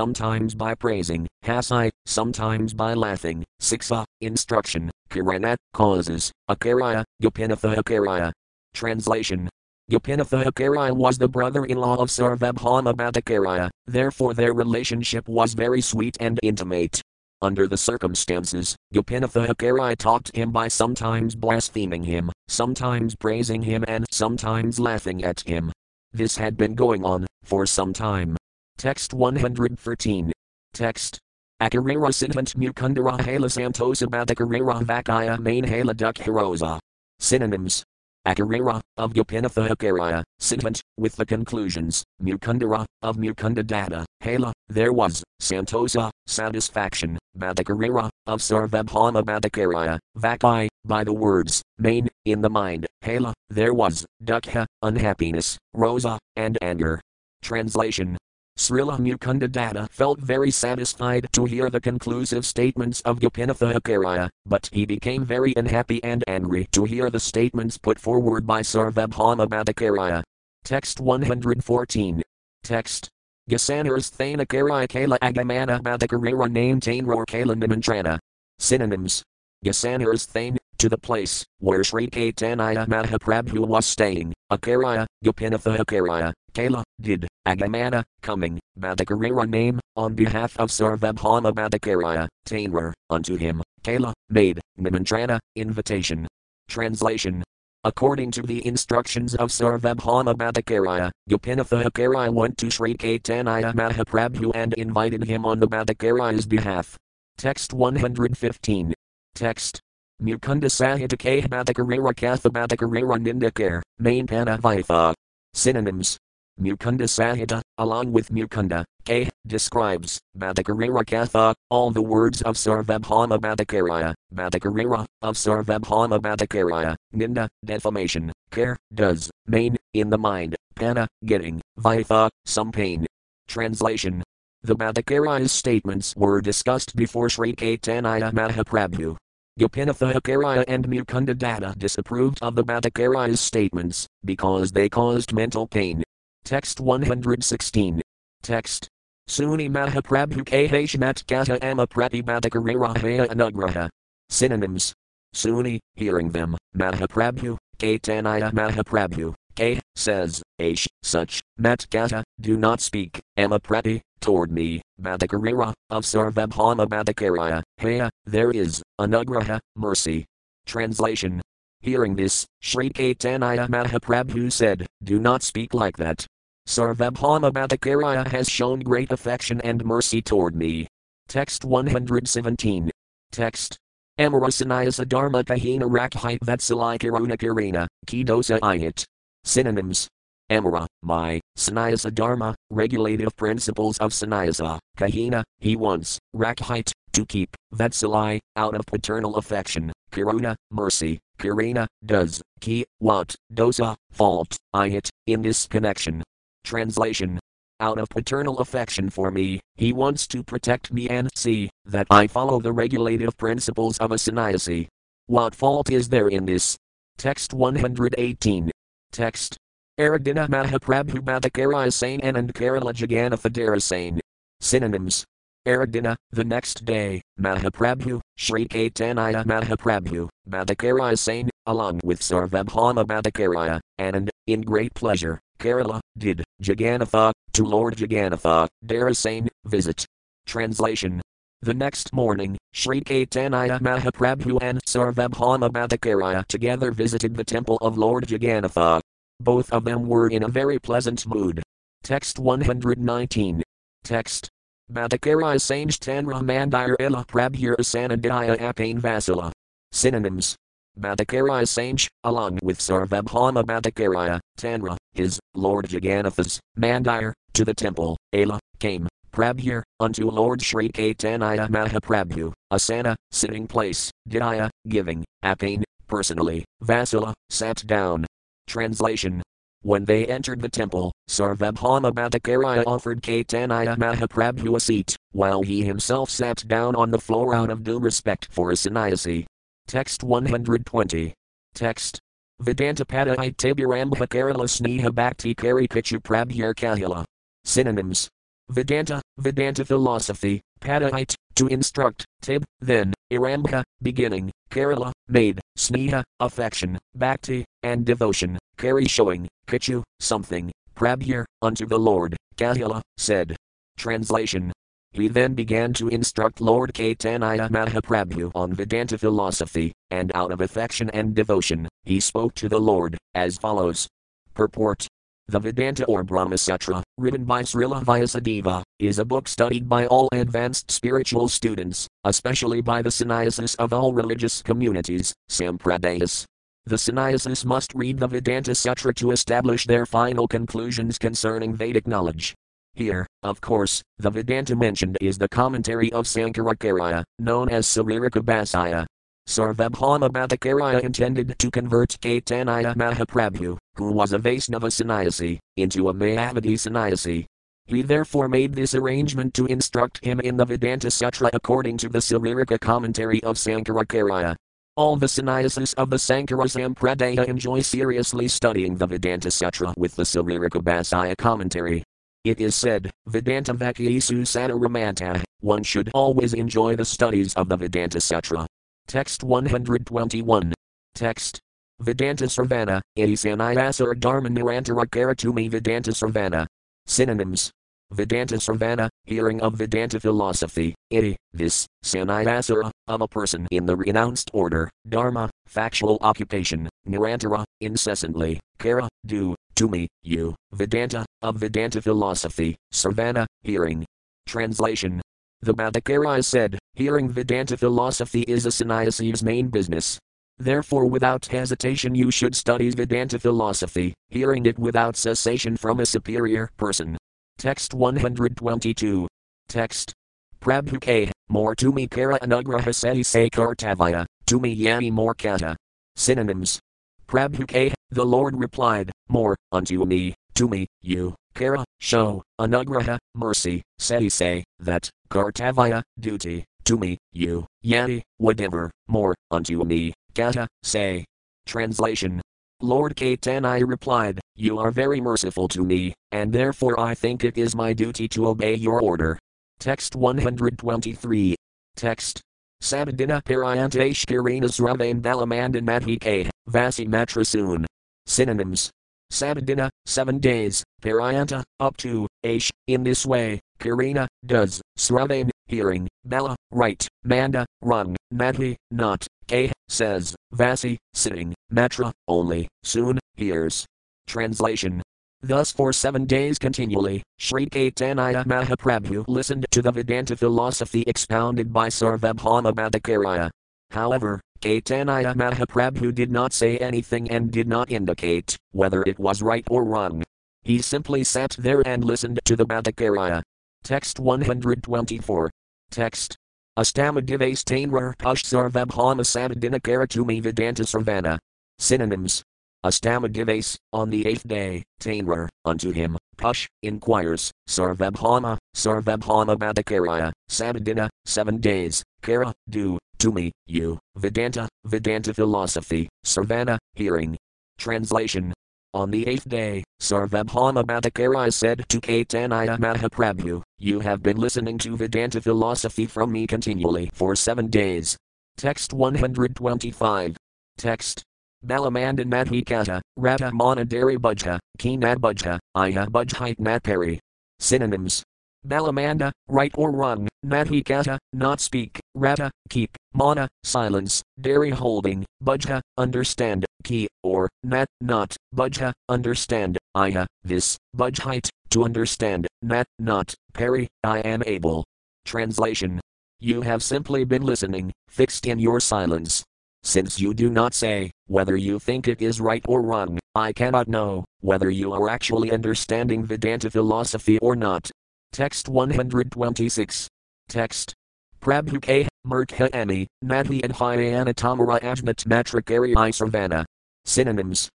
sometimes by praising, hasai, sometimes by laughing, siksa, instruction, kirana, causes, akariya, Gopinatha Acharya. Translation Gopinatha Acharya was the brother in law of Sarvabhauma Bhattacharya, therefore their relationship was very sweet and intimate. Under the circumstances, Gopinatha Acharya talked him by sometimes blaspheming him, sometimes praising him, and sometimes laughing at him. This had been going on for some time. Text 113. Text. Akarera Siddhant Mukundara Hala Santosa Bhattacharya Vakaya Main Hala Duk Hirosa. Synonyms. Akarera, of Gopinatha Acharya, Siddhant, with the conclusions, Mukundara, of Mukunda Datta, Hala, there was, Santosa, satisfaction, Bhattacharya, of sarvabhauma Bhattacharya, Vakai, by the words, main, in the mind, Hala, there was, Dukha, unhappiness, Rosa, and anger. Translation Srila Mukunda Datta felt very satisfied to hear the conclusive statements of Gopinatha Acharya, but he became very unhappy and angry to hear the statements put forward by Sarvabhauma Bhattacharya. Text 114. Text. Gasanars Thanakarya Kala Agamana Bhattacharya named Tainror Kala Nimantrana. Synonyms. Gasanars Thane, to the place where Sri Caitanya Mahaprabhu was staying, Acharya, Gopinatha Acharya, Kala, did, Agamana, coming, Bhattacharya name, on behalf of Sarvabhauma Bhattacharya, Tainwar, unto him, Kala, made, Nimantrana, invitation. Translation According to the instructions of Sarvabhauma Bhattacharya, Gopinatha Acharya went to Sri Caitanya Mahaprabhu and invited him on the Bhattacharya's behalf. Text 115. Text. Mukunda Sahita K Bhattacharya Katha Bhattacharya Nindakar, Main Panavitha. Synonyms Mukunda Sahita, along with Mukunda, K, describes, Bhattacharya Katha, all the words of Sarvabhauma Bhattacharya, Bhattacharya, of Sarvabhauma Bhattacharya, Ninda, defamation, care, does, main, in the mind, Pana, getting, Vitha, some pain. Translation The Bhattacharya's statements were discussed before Sri Caitanya Mahaprabhu. Gopinatha and Mukunda Datta disapproved of the Bhattacharya's statements, because they caused mental pain. Text 116. Text. Suni Mahaprabhu Kahashmat Kata Amaprati Bhattacharya Anugraha. Synonyms. Suni, hearing them, Mahaprabhu, Caitanya Mahaprabhu, K, says, Ash, such, Matkata, do not speak, Amaprati, toward me, Bhattacharya, of Sarvabhauma Bhattacharya, Haya, there is, Anugraha, mercy. Translation. Hearing this, Sri Caitanya Mahaprabhu said, Do not speak like that. Sarvabhauma Bhattacharya has shown great affection and mercy toward me. Text 117. Text. Amarasanayasa Dharma Kahina Rakhite Vatsalai Karuna Karina, Kidosa Ayat. Synonyms. Amara, my, Sannyasa Dharma, regulative principles of Sannyasa, Kahina, he wants, Rakhite, to keep, Vatsalai, out of paternal affection, Karuna, mercy, Karina, does, Ki, what, dosa, fault, ayat, in this connection. Translation out of paternal affection for me, he wants to protect me and see that I follow the regulative principles of a sannyasi. What fault is there in this? Text 118. Text. Aradina Mahaprabhu Bhattacharya Sane and Kerala Jagannatha Sane. Synonyms. Aradina, the next day, Mahaprabhu, Sri Caitanya Mahaprabhu, Bhattacharya Sane, along with Sarvabhauma Bhattacharya, and, in great pleasure, Kerala, did, Jagannatha, to Lord Jagannatha, Darasane, visit. Translation. The next morning, Sri Caitanya Mahaprabhu and Sarvabhauma Bhattacharya together visited the temple of Lord Jagannatha. Both of them were in a very pleasant mood. Text 119. Text. Bhattacharya Sanj Tanra Mandir Ila Prabhir Sanadaya Apane Vasila. Synonyms. Bhattacharya Sanj, along with Sarvabhauma Bhattacharya, Tanra, his, Lord Jagannatha's, Mandir, to the temple, Ela, came, Prabhir, unto Lord Sri Caitanya Mahaprabhu, Asana, sitting place, Didaya, giving, Apane, personally, Vasila, sat down. Translation when they entered the temple, Sarvabhauma Bhattacharya offered Caitanya Mahaprabhu a seat, while he himself sat down on the floor out of due respect for a sannyasi. Text 120. Text. Vedanta Pada Itaburambha Kerala Sneha Bhakti Kari Pichu Prabhir Kahila. Synonyms. Vedanta, Vedanta philosophy, Padahite, to instruct, Tib, then, Irambha, beginning, Kerala, made, Sneha, affection, Bhakti, and devotion, Kari showing, Kichu, something, Prabhir, unto the Lord, Kahila, said. Translation he then began to instruct Lord Caitanya Mahaprabhu on Vedanta philosophy, and out of affection and devotion, he spoke to the Lord, as follows. Purport The Vedanta or Brahmasutra, written by Srila Vyasadeva, is a book studied by all advanced spiritual students, especially by the sannyasis of all religious communities, Sampradayas. The sannyasis must read the Vedanta Sutra to establish their final conclusions concerning Vedic knowledge. Here, of course, the Vedanta mentioned is the commentary of Sankaracharya, known as Sariraka Bhasaya. Sarvabhauma Bhattacharya intended to convert Caitanya Mahaprabhu, who was a Vaisnava sannyasi, into a Mayavadi sannyasi. He therefore made this arrangement to instruct him in the Vedanta Sutra according to the Sariraka commentary of Sankaracharya. All the sannyasis of the Sankara Sampradaya enjoy seriously studying the Vedanta Sutra with the Sariraka Bhasaya commentary. It is said, Vedanta Vakyasu Sadaramanta, one should always enjoy the studies of the Vedanta Sutra. Text 121. Text. Vedanta Sarvana, Isanayasar Dharma Nirantara Karatumi Vedanta Sarvana. Synonyms. Vedanta Sarvana, hearing of Vedanta philosophy, iti, this, sannyasara, of a person in the renounced order, dharma, factual occupation, nirantara, incessantly, kara, do, to me, you, Vedanta, of Vedanta philosophy, Sarvana, hearing. Translation The Bhattacharya said, hearing Vedanta philosophy is a sannyasi's main business. Therefore, without hesitation, you should study Vedanta philosophy, hearing it without cessation from a superior person. Text 122. Text. Prabhuke, more to me kara anugraha se se kartavaya, to me yani more kata. Synonyms Prabhuke, the Lord replied, More, unto me, to me, you, Kara, show, Anugraha, mercy, say say, that, Kartavaya, duty, to me, you, Yani, whatever, more, unto me, Kata, say. Translation Lord Caitanya replied, You are very merciful to me, and therefore I think it is my duty to obey your order. Text 123. Text Sabadina Parayantesh Kirinas Ravain Balamandan Madhike, Vasi Matrasoon. Synonyms. Sabadina, seven days, Parayanta, up to, Aish, in this way, Kirina, does, Sravain, hearing, Bala, right, Manda, run, Madhi, not, K, says, Vasi, sitting, Matra, only, soon, hears. Translation Thus for seven days continually, Sri Caitanya Mahaprabhu listened to the Vedanta philosophy expounded by Sarvabhauma Bhattacharya. However, Caitanya Mahaprabhu did not say anything and did not indicate whether it was right or wrong. He simply sat there and listened to the Bhattacharya. Text 124. Text. Astamadivas Tainrar Push Sarvabhauma Sabadinakara Tumi Vedanta Sarvana. Synonyms. Astamadivas, on the eighth day, Tainrar, unto him, Push, inquires, Sarvabhauma, Sarvabhauma Bhattacharya, Sabadina, seven days, Kara, do, to me, you, Vedanta, Vedanta philosophy, Sarvana, hearing. Translation on the eighth day, Sarvabhauma Bhattacharya said to Caitanya Mahaprabhu, You have been listening to Vedanta philosophy from me continually for seven days. Text 125. Text Balamandan Madhikata, Rata Monadari Bujha, Kinad Bujha, Iya Bujhite Natpari. Synonyms. Balamanda, right or wrong, Madhikata, not speak, Rata, keep, Mana, silence, Dari holding, Bujha, understand, Ki, or, Nat, not, Bujha, understand, Iya, this, Bujhite, to understand, Nat, not, Peri, I am able. Translation. You have simply been listening, fixed in your silence. Since you do not say whether you think it is right or wrong, I cannot know whether you are actually understanding Vedanta philosophy or not. Text 126. Text. Prabhuke, Murkha Emi, Madhi Adhyayana Tamara Ajnat Matrakari Sarvana. Synonyms.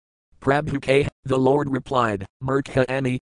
Prabhuke, the Lord replied, Murkha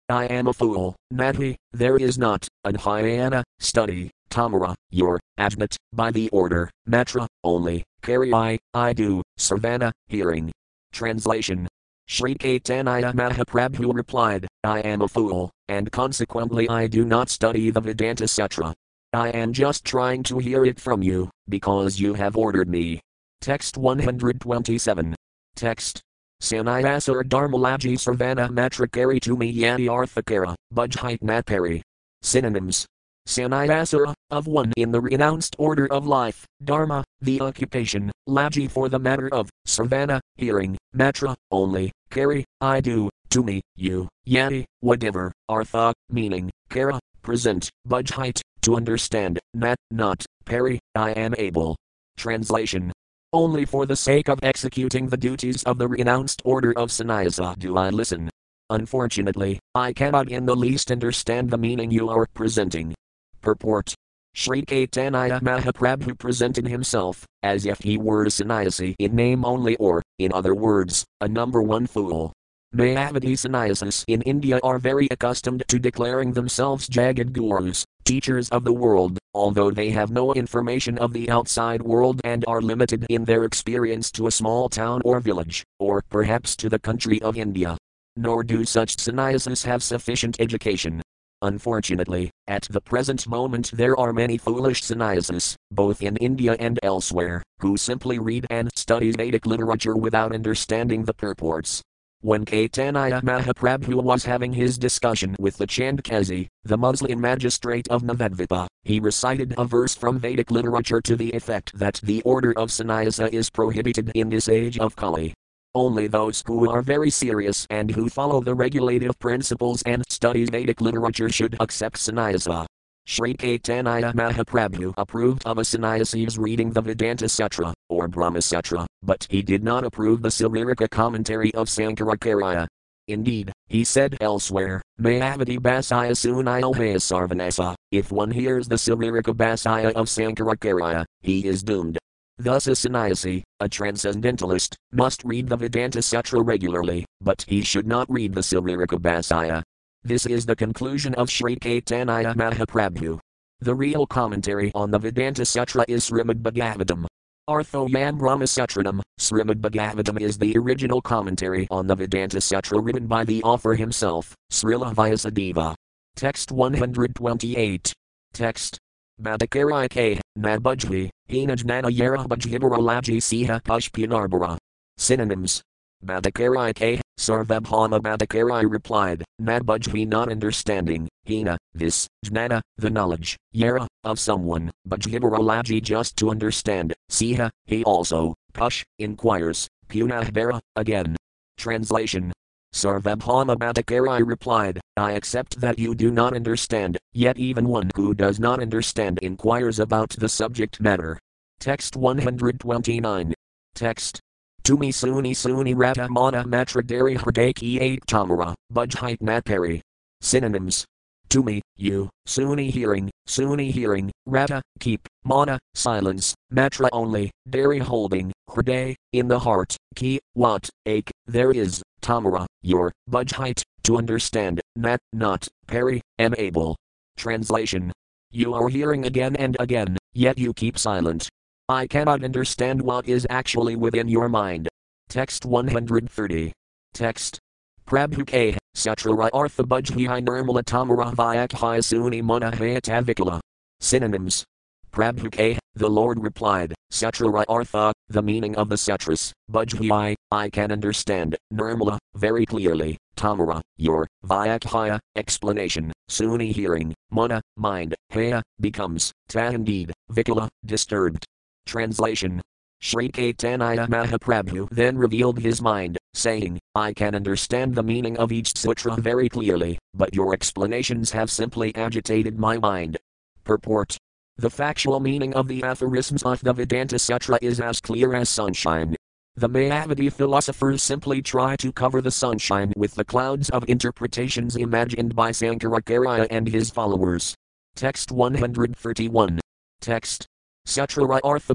I am a fool, Madhi, there is not, Adhyayana, study, Tamara, your, Ajnat, by the order, Matra, only, Carry I, I do, Sarvana, hearing. Translation Sri Caitanya Mahaprabhu replied, I am a fool, and consequently I do not study the Vedanta Sutra. I am just trying to hear it from you, because you have ordered me. Text 127. Text. Sannyasar Dharmalaji Sarvana Matrakari Tumi Yati Arthakara, Bujhite Natpari. Synonyms. Sannyasara, of one in the renounced order of life, Dharma, the occupation, Laji for the matter of, Sarvana, hearing, Matra, only, Kari, I do, to me, you, Yati, whatever, Artha, meaning, Kara, present, Bujhite, to understand, Nat, not, Peri, I am able. Translation only for the sake of executing the duties of the renounced order of sannyasa do I listen. Unfortunately, I cannot in the least understand the meaning you are presenting. Purport Sri Caitanya Mahaprabhu presented himself, as if he were a sannyasi in name only or, in other words, a number one fool. Mayavadi sannyasis in India are very accustomed to declaring themselves Jagad Gurus, teachers of the world, although they have no information of the outside world and are limited in their experience to a small town or village, or perhaps to the country of India. Nor do such sannyasis have sufficient education. Unfortunately, at the present moment there are many foolish sannyasis, both in India and elsewhere, who simply read and study Vedic literature without understanding the purports. When Caitanya Mahaprabhu was having his discussion with the Chandkazi, the Muslim magistrate of Navadvipa, he recited a verse from Vedic literature to the effect that the order of sannyasa is prohibited in this age of Kali. Only those who are very serious and who follow the regulative principles and study Vedic literature should accept sannyasa. Sri Caitanya Mahaprabhu approved of a sannyasi's reading the Vedanta Sutra, or Brahma Sutra, but he did not approve the Saririka commentary of Sankaracharya. Indeed, he said elsewhere, Mayavadi Basaya Sunayalhaya Sarvanasa, if one hears the Saririka Basaya of Sankaracharya, he is doomed. Thus a sannyasi, a transcendentalist, must read the Vedanta Sutra regularly, but he should not read the Saririka Basaya, this is the conclusion of Sri Caitanya Mahaprabhu. The real commentary on the Vedanta Sutra is Srimad Bhagavatam. Arthoyam Brahmasutranam, Srimad Bhagavatam is the original commentary on the Vedanta Sutra written by the author himself, Srila Vyasadeva. Text 128. Text. Madhakarike, Nabujhi, Hinajnana Yara Bhajhibaralaji Siha Pushpinarbara. Synonyms. Madhakarike, Sarvabhauma Bhattacharya replied, Nabujhi not understanding, Hina, this, Jnana, the knowledge, Yara, of someone, Bhajhibaralaji just to understand, Siha, he also, Push, inquires, Punahbara, again. Translation Sarvabhauma Bhattacharya replied, I accept that you do not understand, yet even one who does not understand inquires about the subject matter. Text 129. Text Tumi Suni Suni Rata Mana Matradari Hridaki 8 Tamara, Bujhite Natpari. Synonyms. Tumi, you, Suni hearing, Suni hearing, Rata, keep, Mana, silence, Matra only, Dari holding, Hriday, in the heart, Ki, what, Ache, there is, Tamara, your, Bujhite, to understand, Nat, not, Peri, am able. Translation. You are hearing again and again, yet you keep silent. I cannot understand what is actually within your mind. Text 130. Text. Prabhuke, Sutrara Artha Bujhihai Nirmala Tamara Vyakhya Suni Munahayatavikala. Synonyms. Prabhuke, the Lord replied, Sutrara Artha, the meaning of the sutras, Bujhihai, I can understand, Nirmala, very clearly, Tamara, your, Vyakhya, explanation, Suni hearing, Muna, mind, Haya, becomes, Ta indeed, Vikala, disturbed, Translation Sri Caitanya Mahaprabhu then revealed his mind, saying, I can understand the meaning of each sutra very clearly, but your explanations have simply agitated my mind. Purport The factual meaning of the aphorisms of the Vedanta Sutra is as clear as sunshine. The Mayavadi philosophers simply try to cover the sunshine with the clouds of interpretations imagined by Sankaracharya and his followers. Text 131. Text Sutrara Artha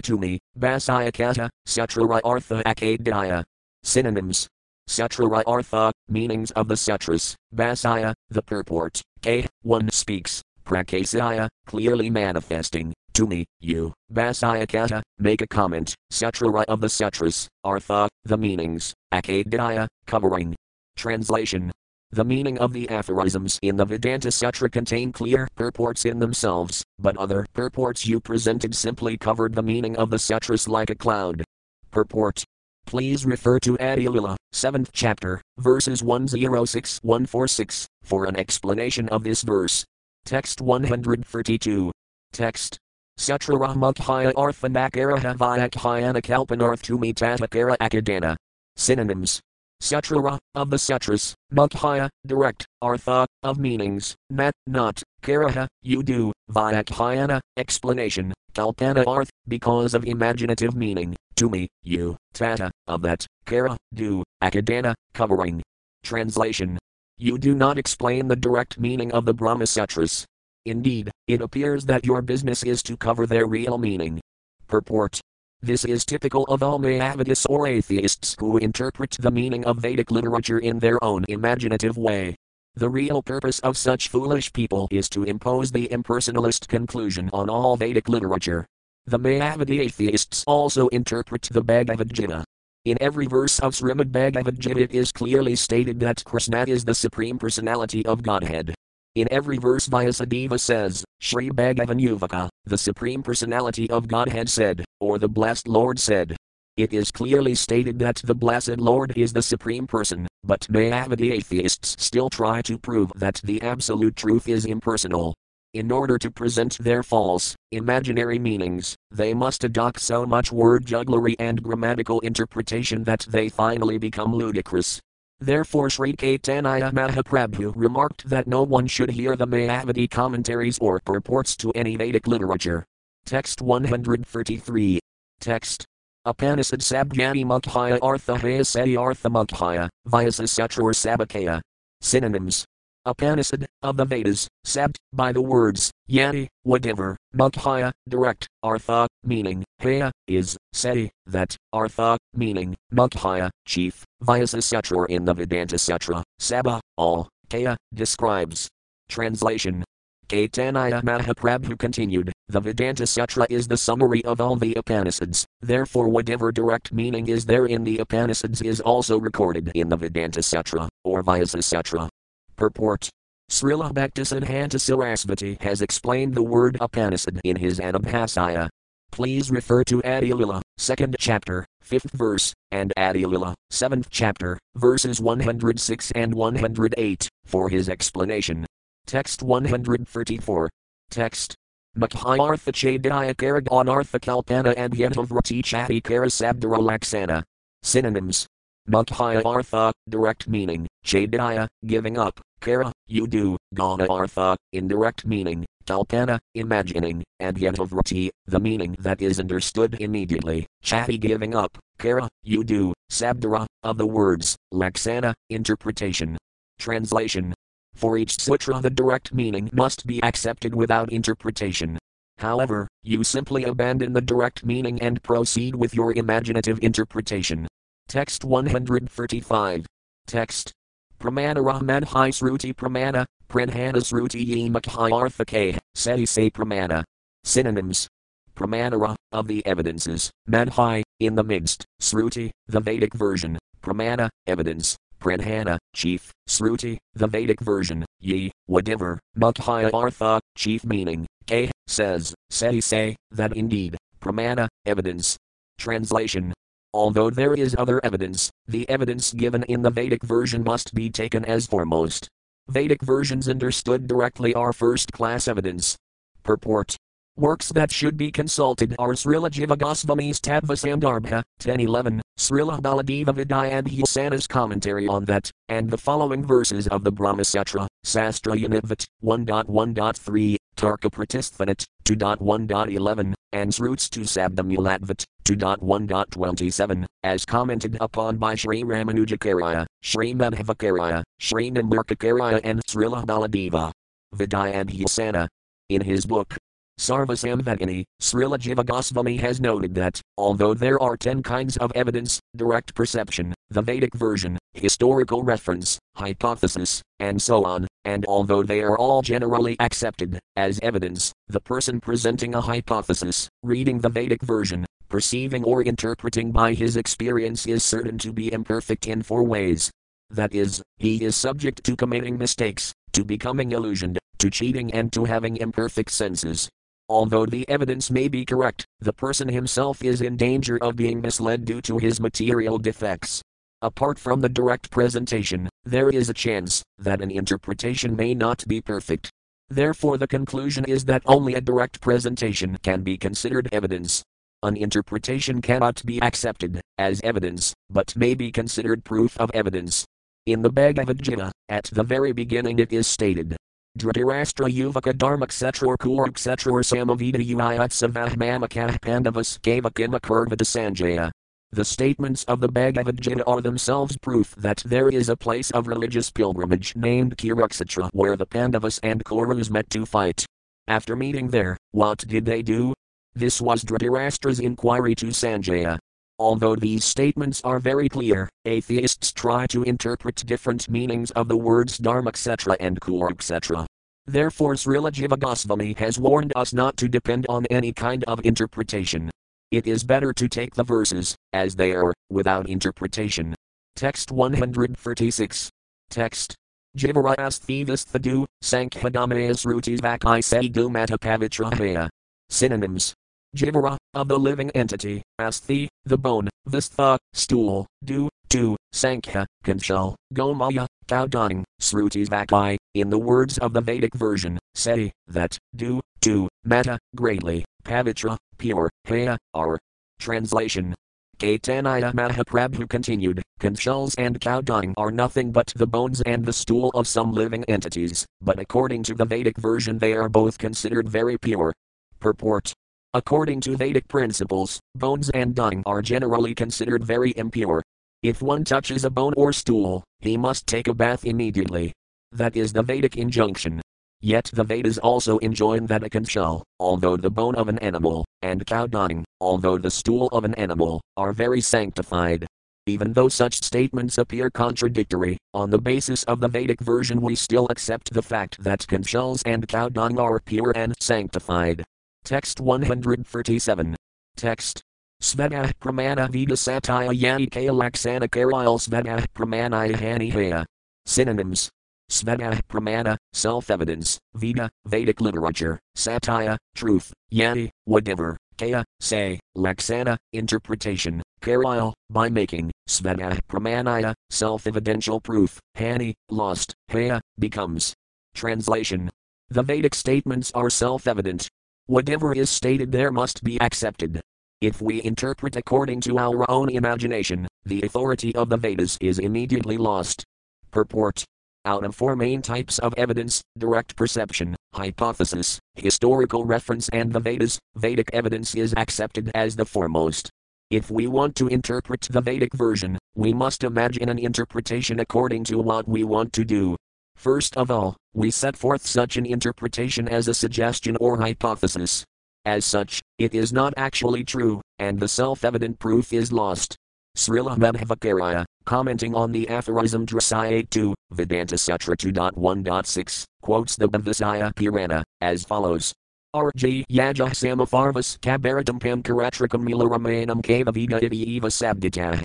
Tumi, Basayakata, Sutrara Artha Akadaya. Synonyms. Sutrara Artha, meanings of the sutras, Basaya, the purport, K, one speaks, Prakasaya, clearly manifesting, to me, you, Basaya Basayakata, make a comment, Sutrara of the sutras, Artha, the meanings, Akadaya, covering. Translation The meaning of the aphorisms in the Vedanta Sutra contain clear purports in themselves, but other purports you presented simply covered the meaning of the sutras like a cloud. Purport Please refer to Adilila, 7th chapter, verses 106 146, for an explanation of this verse. Text 132. Text. Sutra Rahmukhaya Arthanakaraha Vyakhayana Kalpanarthumi Tatakara Akadana. Synonyms. Sutra of the sutras, Mukhaya, direct, Artha, of meanings, Nat, not, Karaha, you do, Vyakhayana, explanation, Kalpana Arth, because of imaginative meaning, to me, you, Tata, of that, Kara, do, Akadana, covering. Translation. You do not explain the direct meaning of the Brahma Sutras. Indeed, it appears that your business is to cover their real meaning. Purport. This is typical of all Mayavadis or atheists who interpret the meaning of Vedic literature in their own imaginative way. The real purpose of such foolish people is to impose the impersonalist conclusion on all Vedic literature. The Mayavadi atheists also interpret the Bhagavad Gita. In every verse of Srimad Bhagavad Gita it is clearly stated that Krishna is the Supreme Personality of Godhead. In every verse Vyasadeva says, Sri Bhagavan Yuvaka, the Supreme Personality of Godhead said, or the Blessed Lord said. It is clearly stated that the Blessed Lord is the Supreme Person, but Mayavadi atheists still try to prove that the Absolute Truth is impersonal. In order to present their false, imaginary meanings, they must adopt so much word jugglery and grammatical interpretation that they finally become ludicrous. Therefore Sri Caitanya Mahaprabhu remarked that no one should hear the Mayavadi commentaries or purports to any Vedic literature. Text 133. Text. Upanishad Sabgyani Mukhaya Artha Hayasati Artha Mukhaya, Vyasa Sutra or Sabakaya. Synonyms. Upanishad, of the Vedas, sabt, by the words, yani, whatever, mukhaya, direct, artha, meaning, haya, is, say, that, artha, meaning, mukhaya, chief, vyasa sutra in the Vedanta Sutra, sabha, all, kaya, describes. Translation. Caitanya Mahaprabhu continued, the Vedanta Sutra is the summary of all the Upanishads, therefore whatever direct meaning is there in the Upanishads is also recorded in the Vedanta Sutra, or Vyasa Sutra. Purport Srila Bhaktisiddhanta Sarasvati has explained the word Upanishad in his Anubhasaya. Please refer to Adilila, 2nd chapter, 5th verse, and Adilila, 7th chapter, verses 106 and 108, for his explanation. Text 134. Text. Makhayartha Chadaya Karaganartha Kalpana and Yetavrati Chati Karasabdara Laksana. Synonyms. Mukhya Artha, direct meaning, Chadaya, giving up, Kara, you do, Gana Artha, indirect meaning, Kalpana, imagining, and Yetavrati, the meaning that is understood immediately, Chati giving up, Kara, you do, Sabdara, of the words, Laksana, interpretation. Translation. For each sutra the direct meaning must be accepted without interpretation. However, you simply abandon the direct meaning and proceed with your imaginative interpretation. Text 135. Text. Pramana Rahman Hi Sruti Pramana, Pranhana Sruti Yemak Arthake, Seti Se Pramana. Synonyms. Pramanara, of the evidences, Madhai, in the midst, Sruti, the Vedic version, Pramana, evidence, Pranhana, chief, Sruti, the Vedic version, Ye, whatever, Mukhya Artha, chief meaning, K, says, Seti say, that indeed, Pramana, evidence. Translation Although there is other evidence, the evidence given in the Vedic version must be taken as foremost. Vedic versions understood directly are first class evidence. Purport Works that should be consulted are Srila Jiva Goswami's Tattva 1011, Srila Baladeva Vidyabhusana's commentary on that, and the following verses of the Brahma Sutra, Sastra Yanivit, 1.1.3, Tarka Pratisthanat, 2.1.11, and Sruts to Sabdamulatvat, 2.1.27, as commented upon by Sri Ramanujakarya, Sri Madhavakarya, Sri Nimbarkakarya and Srila Baladeva. Vidyabhusana. In his book, Sarvasamvadini, Srila Jiva Goswami has noted that, although there are ten kinds of evidence direct perception, the Vedic version, historical reference, hypothesis, and so on, and although they are all generally accepted as evidence, the person presenting a hypothesis, reading the Vedic version, perceiving or interpreting by his experience is certain to be imperfect in four ways. that is, he is subject to committing mistakes, to becoming illusioned, to cheating, and to having imperfect senses. Although the evidence may be correct, the person himself is in danger of being misled due to his material defects. Apart from the direct presentation, there is a chance that an interpretation may not be perfect. Therefore, the conclusion is that only a direct presentation can be considered evidence. An interpretation cannot be accepted as evidence, but may be considered proof of evidence. In the Bhagavad Gita, at the very beginning it is stated, Dhritarashtra Yuvaka Dharmaksetra Kuruksetra Samavita Uiatsavahmamakah Pandavas Kavakima Kurvata Sanjaya. The statements of the Bhagavad Gita are themselves proof that there is a place of religious pilgrimage named Kurukshetra where the Pandavas and Kaurus met to fight. After meeting there, what did they do? This was Dhritarashtra's inquiry to Sanjaya. Although these statements are very clear, atheists try to interpret different meanings of the words dharma etc. and Kurukshetra. Therefore, Srila Jiva Goswami has warned us not to depend on any kind of interpretation. It is better to take the verses, as they are, without interpretation. Text 136. Text. Jivarayas thivas thadu, sankhadamayas rutis vakai sedu matapavitrahaya. Synonyms. Jivara, of the living entity, asthi, the bone, vistha, stool, du, tu, sankha, conchal, gomaya, cow dung, srutis vakai, in the words of the Vedic version, say, that, do, to, mata, greatly, pavitra, pure, haya, are. Translation. Caitanya Mahaprabhu continued, conchals and cow dung are nothing but the bones and the stool of some living entities, but according to the Vedic version they are both considered very pure. Purport. According to Vedic principles, bones and dung are generally considered very impure. If one touches a bone or stool, he must take a bath immediately. That is the Vedic injunction. Yet the Vedas also enjoin that a conchal, although the bone of an animal, and cow dung, although the stool of an animal, are very sanctified. Even though such statements appear contradictory, on the basis of the Vedic version we still accept the fact that conchals and cow dung are pure and sanctified. Text 137. Text. Sveda pramana vida satya yani kalaksana karil sveda pramana hanihaya. Synonyms. Sveda pramana, self-evidence, Veda, Vedic literature, satya, truth, yani, whatever, kaya, say, laksana, interpretation, karil, by making, sveda pramanaya, self-evidential proof, hani, lost, heya, becomes. Translation. The Vedic statements are self-evident, Whatever is stated there must be accepted. If we interpret according to our own imagination, the authority of the Vedas is immediately lost. Purport Out of four main types of evidence direct perception, hypothesis, historical reference, and the Vedas, Vedic evidence is accepted as the foremost. If we want to interpret the Vedic version, we must imagine an interpretation according to what we want to do. First of all, we set forth such an interpretation as a suggestion or hypothesis. As such, it is not actually true, and the self evident proof is lost. Srila Madhvacarya, commenting on the aphorism Drasaya 2, Vedanta Sutra 2.1.6, quotes the Bhavisya Purana, as follows. RJ Yajah Samafarvas Kabaratam Pam Karatrikam Milaramanam Kavavida Eva Sabdita.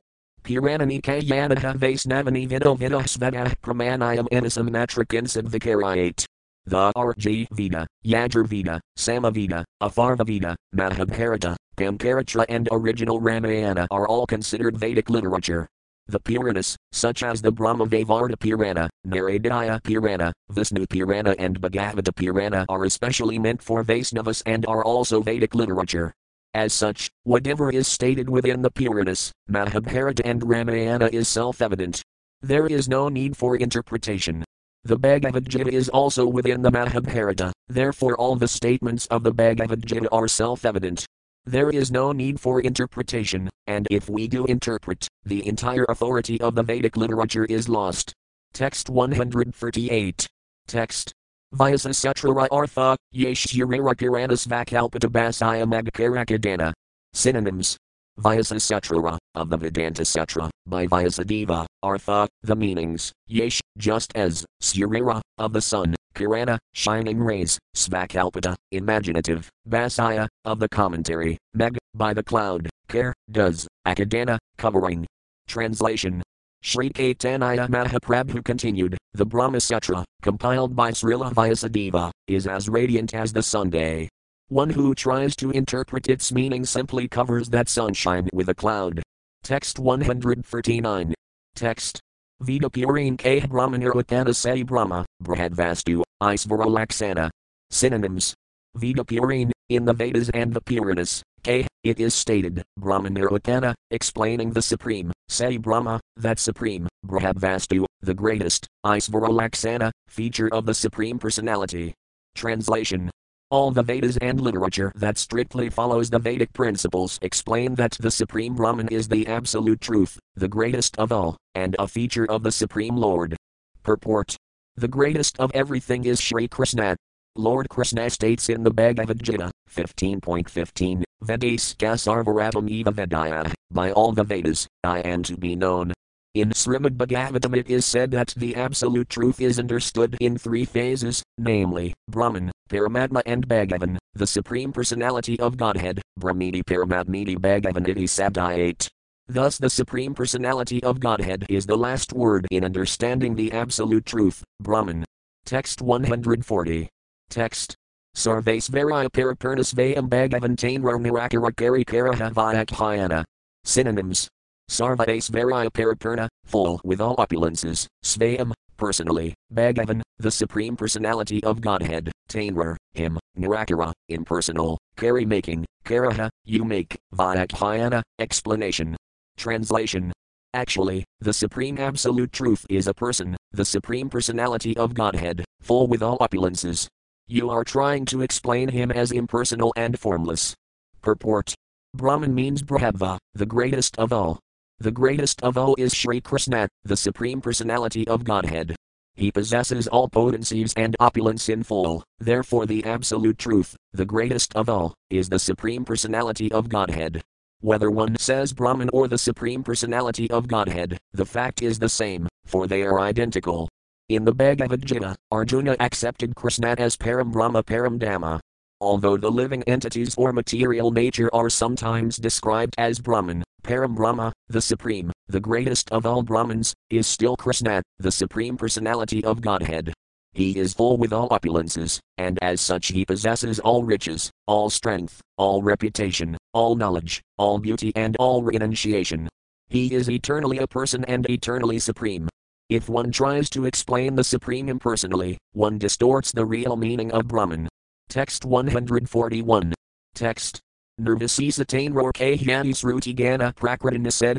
Puranani Kayanatha Vaisnavani Vido Sveda Pramanayam Inasam Matrikinsid Vikarayate. The RG Veda, Yajurveda, Samaveda, Atharvaveda, Mahabharata, Pankaratra, and original Ramayana are all considered Vedic literature. The Puranas, such as the Brahmavaivarta Purana, Naradiya Purana, Vishnu Purana, and Bhagavata Purana, are especially meant for Vaisnavas and are also Vedic literature. As such, whatever is stated within the Puranas, Mahabharata, and Ramayana is self evident. There is no need for interpretation. The Bhagavad Gita is also within the Mahabharata, therefore, all the statements of the Bhagavad Gita are self evident. There is no need for interpretation, and if we do interpret, the entire authority of the Vedic literature is lost. Text 138. Text. Vyasa Sutrara Artha, Yeshurara Puranas Vakalpita Basaya Magakarakadana. Synonyms. Vyasa Sutrara, of the Vedanta Sutra, by Vyasadeva, Artha, the meanings, Yesh, just as, Surira, of the sun, Purana, shining rays, Svakalpita, imaginative, Basaya, of the commentary, Meg, by the cloud, Kar, does, Akadana, covering. Translation Sri Caitanya Mahaprabhu continued, the Brahma Sutra, compiled by Srila Vyasadeva, is as radiant as the Sunday. One who tries to interpret its meaning simply covers that sunshine with a cloud. Text 139. Text. Veda Purine K Brahmanirlatana Se Brahma, Brahadvastu, Isvaralaksana. Synonyms. Veda Purine, in the Vedas and the Puranas, K, it is stated, Brahmanirlatana, explaining the Supreme, Se Brahma, that Supreme, Brahadvastu, the greatest, Isvaralaksana, feature of the Supreme Personality. Translation all the Vedas and literature that strictly follows the Vedic principles explain that the Supreme Brahman is the absolute truth, the greatest of all, and a feature of the Supreme Lord. Purport The greatest of everything is Sri Krishna. Lord Krishna states in the Bhagavad Gita 15.15, Vedaska Sarvaratam Eva Vedaya, by all the Vedas, I am to be known, in Srimad Bhagavatam it is said that the absolute truth is understood in three phases, namely, Brahman, Paramatma and Bhagavan, the Supreme Personality of Godhead, Brahmiti Paramatmiti Bhagavaniti Sabdayate. Thus the Supreme Personality of Godhead is the last word in understanding the absolute truth, Brahman. Text 140. Text. Sarvasvaraya Parapurnasvayam Bhagavan Tainro Nirakara Karikaraha Vyakhyana. Synonyms Sarvasvaraya Paripurna, full with all opulences, Svayam, personally, Bhagavan, the Supreme Personality of Godhead, Tainrar, him, Nirakara, impersonal, Kari making, Karaha, you make, Vyakhyana, explanation. Translation Actually, the Supreme Absolute Truth is a person, the Supreme Personality of Godhead, full with all opulences. You are trying to explain him as impersonal and formless. Purport Brahman means Brahava, the greatest of all. The greatest of all is Sri Krishna, the Supreme Personality of Godhead. He possesses all potencies and opulence in full, therefore, the Absolute Truth, the greatest of all, is the Supreme Personality of Godhead. Whether one says Brahman or the Supreme Personality of Godhead, the fact is the same, for they are identical. In the Bhagavad Gita, Arjuna accepted Krishna as Param Brahma Param Dhama. Although the living entities or material nature are sometimes described as Brahman, Param Brahma, the Supreme, the greatest of all Brahmans, is still Krishna, the Supreme Personality of Godhead. He is full with all opulences, and as such he possesses all riches, all strength, all reputation, all knowledge, all beauty, and all renunciation. He is eternally a person and eternally supreme. If one tries to explain the Supreme impersonally, one distorts the real meaning of Brahman. Text 141. Text Nirvisisa Tainror Kahyani Sruti Gana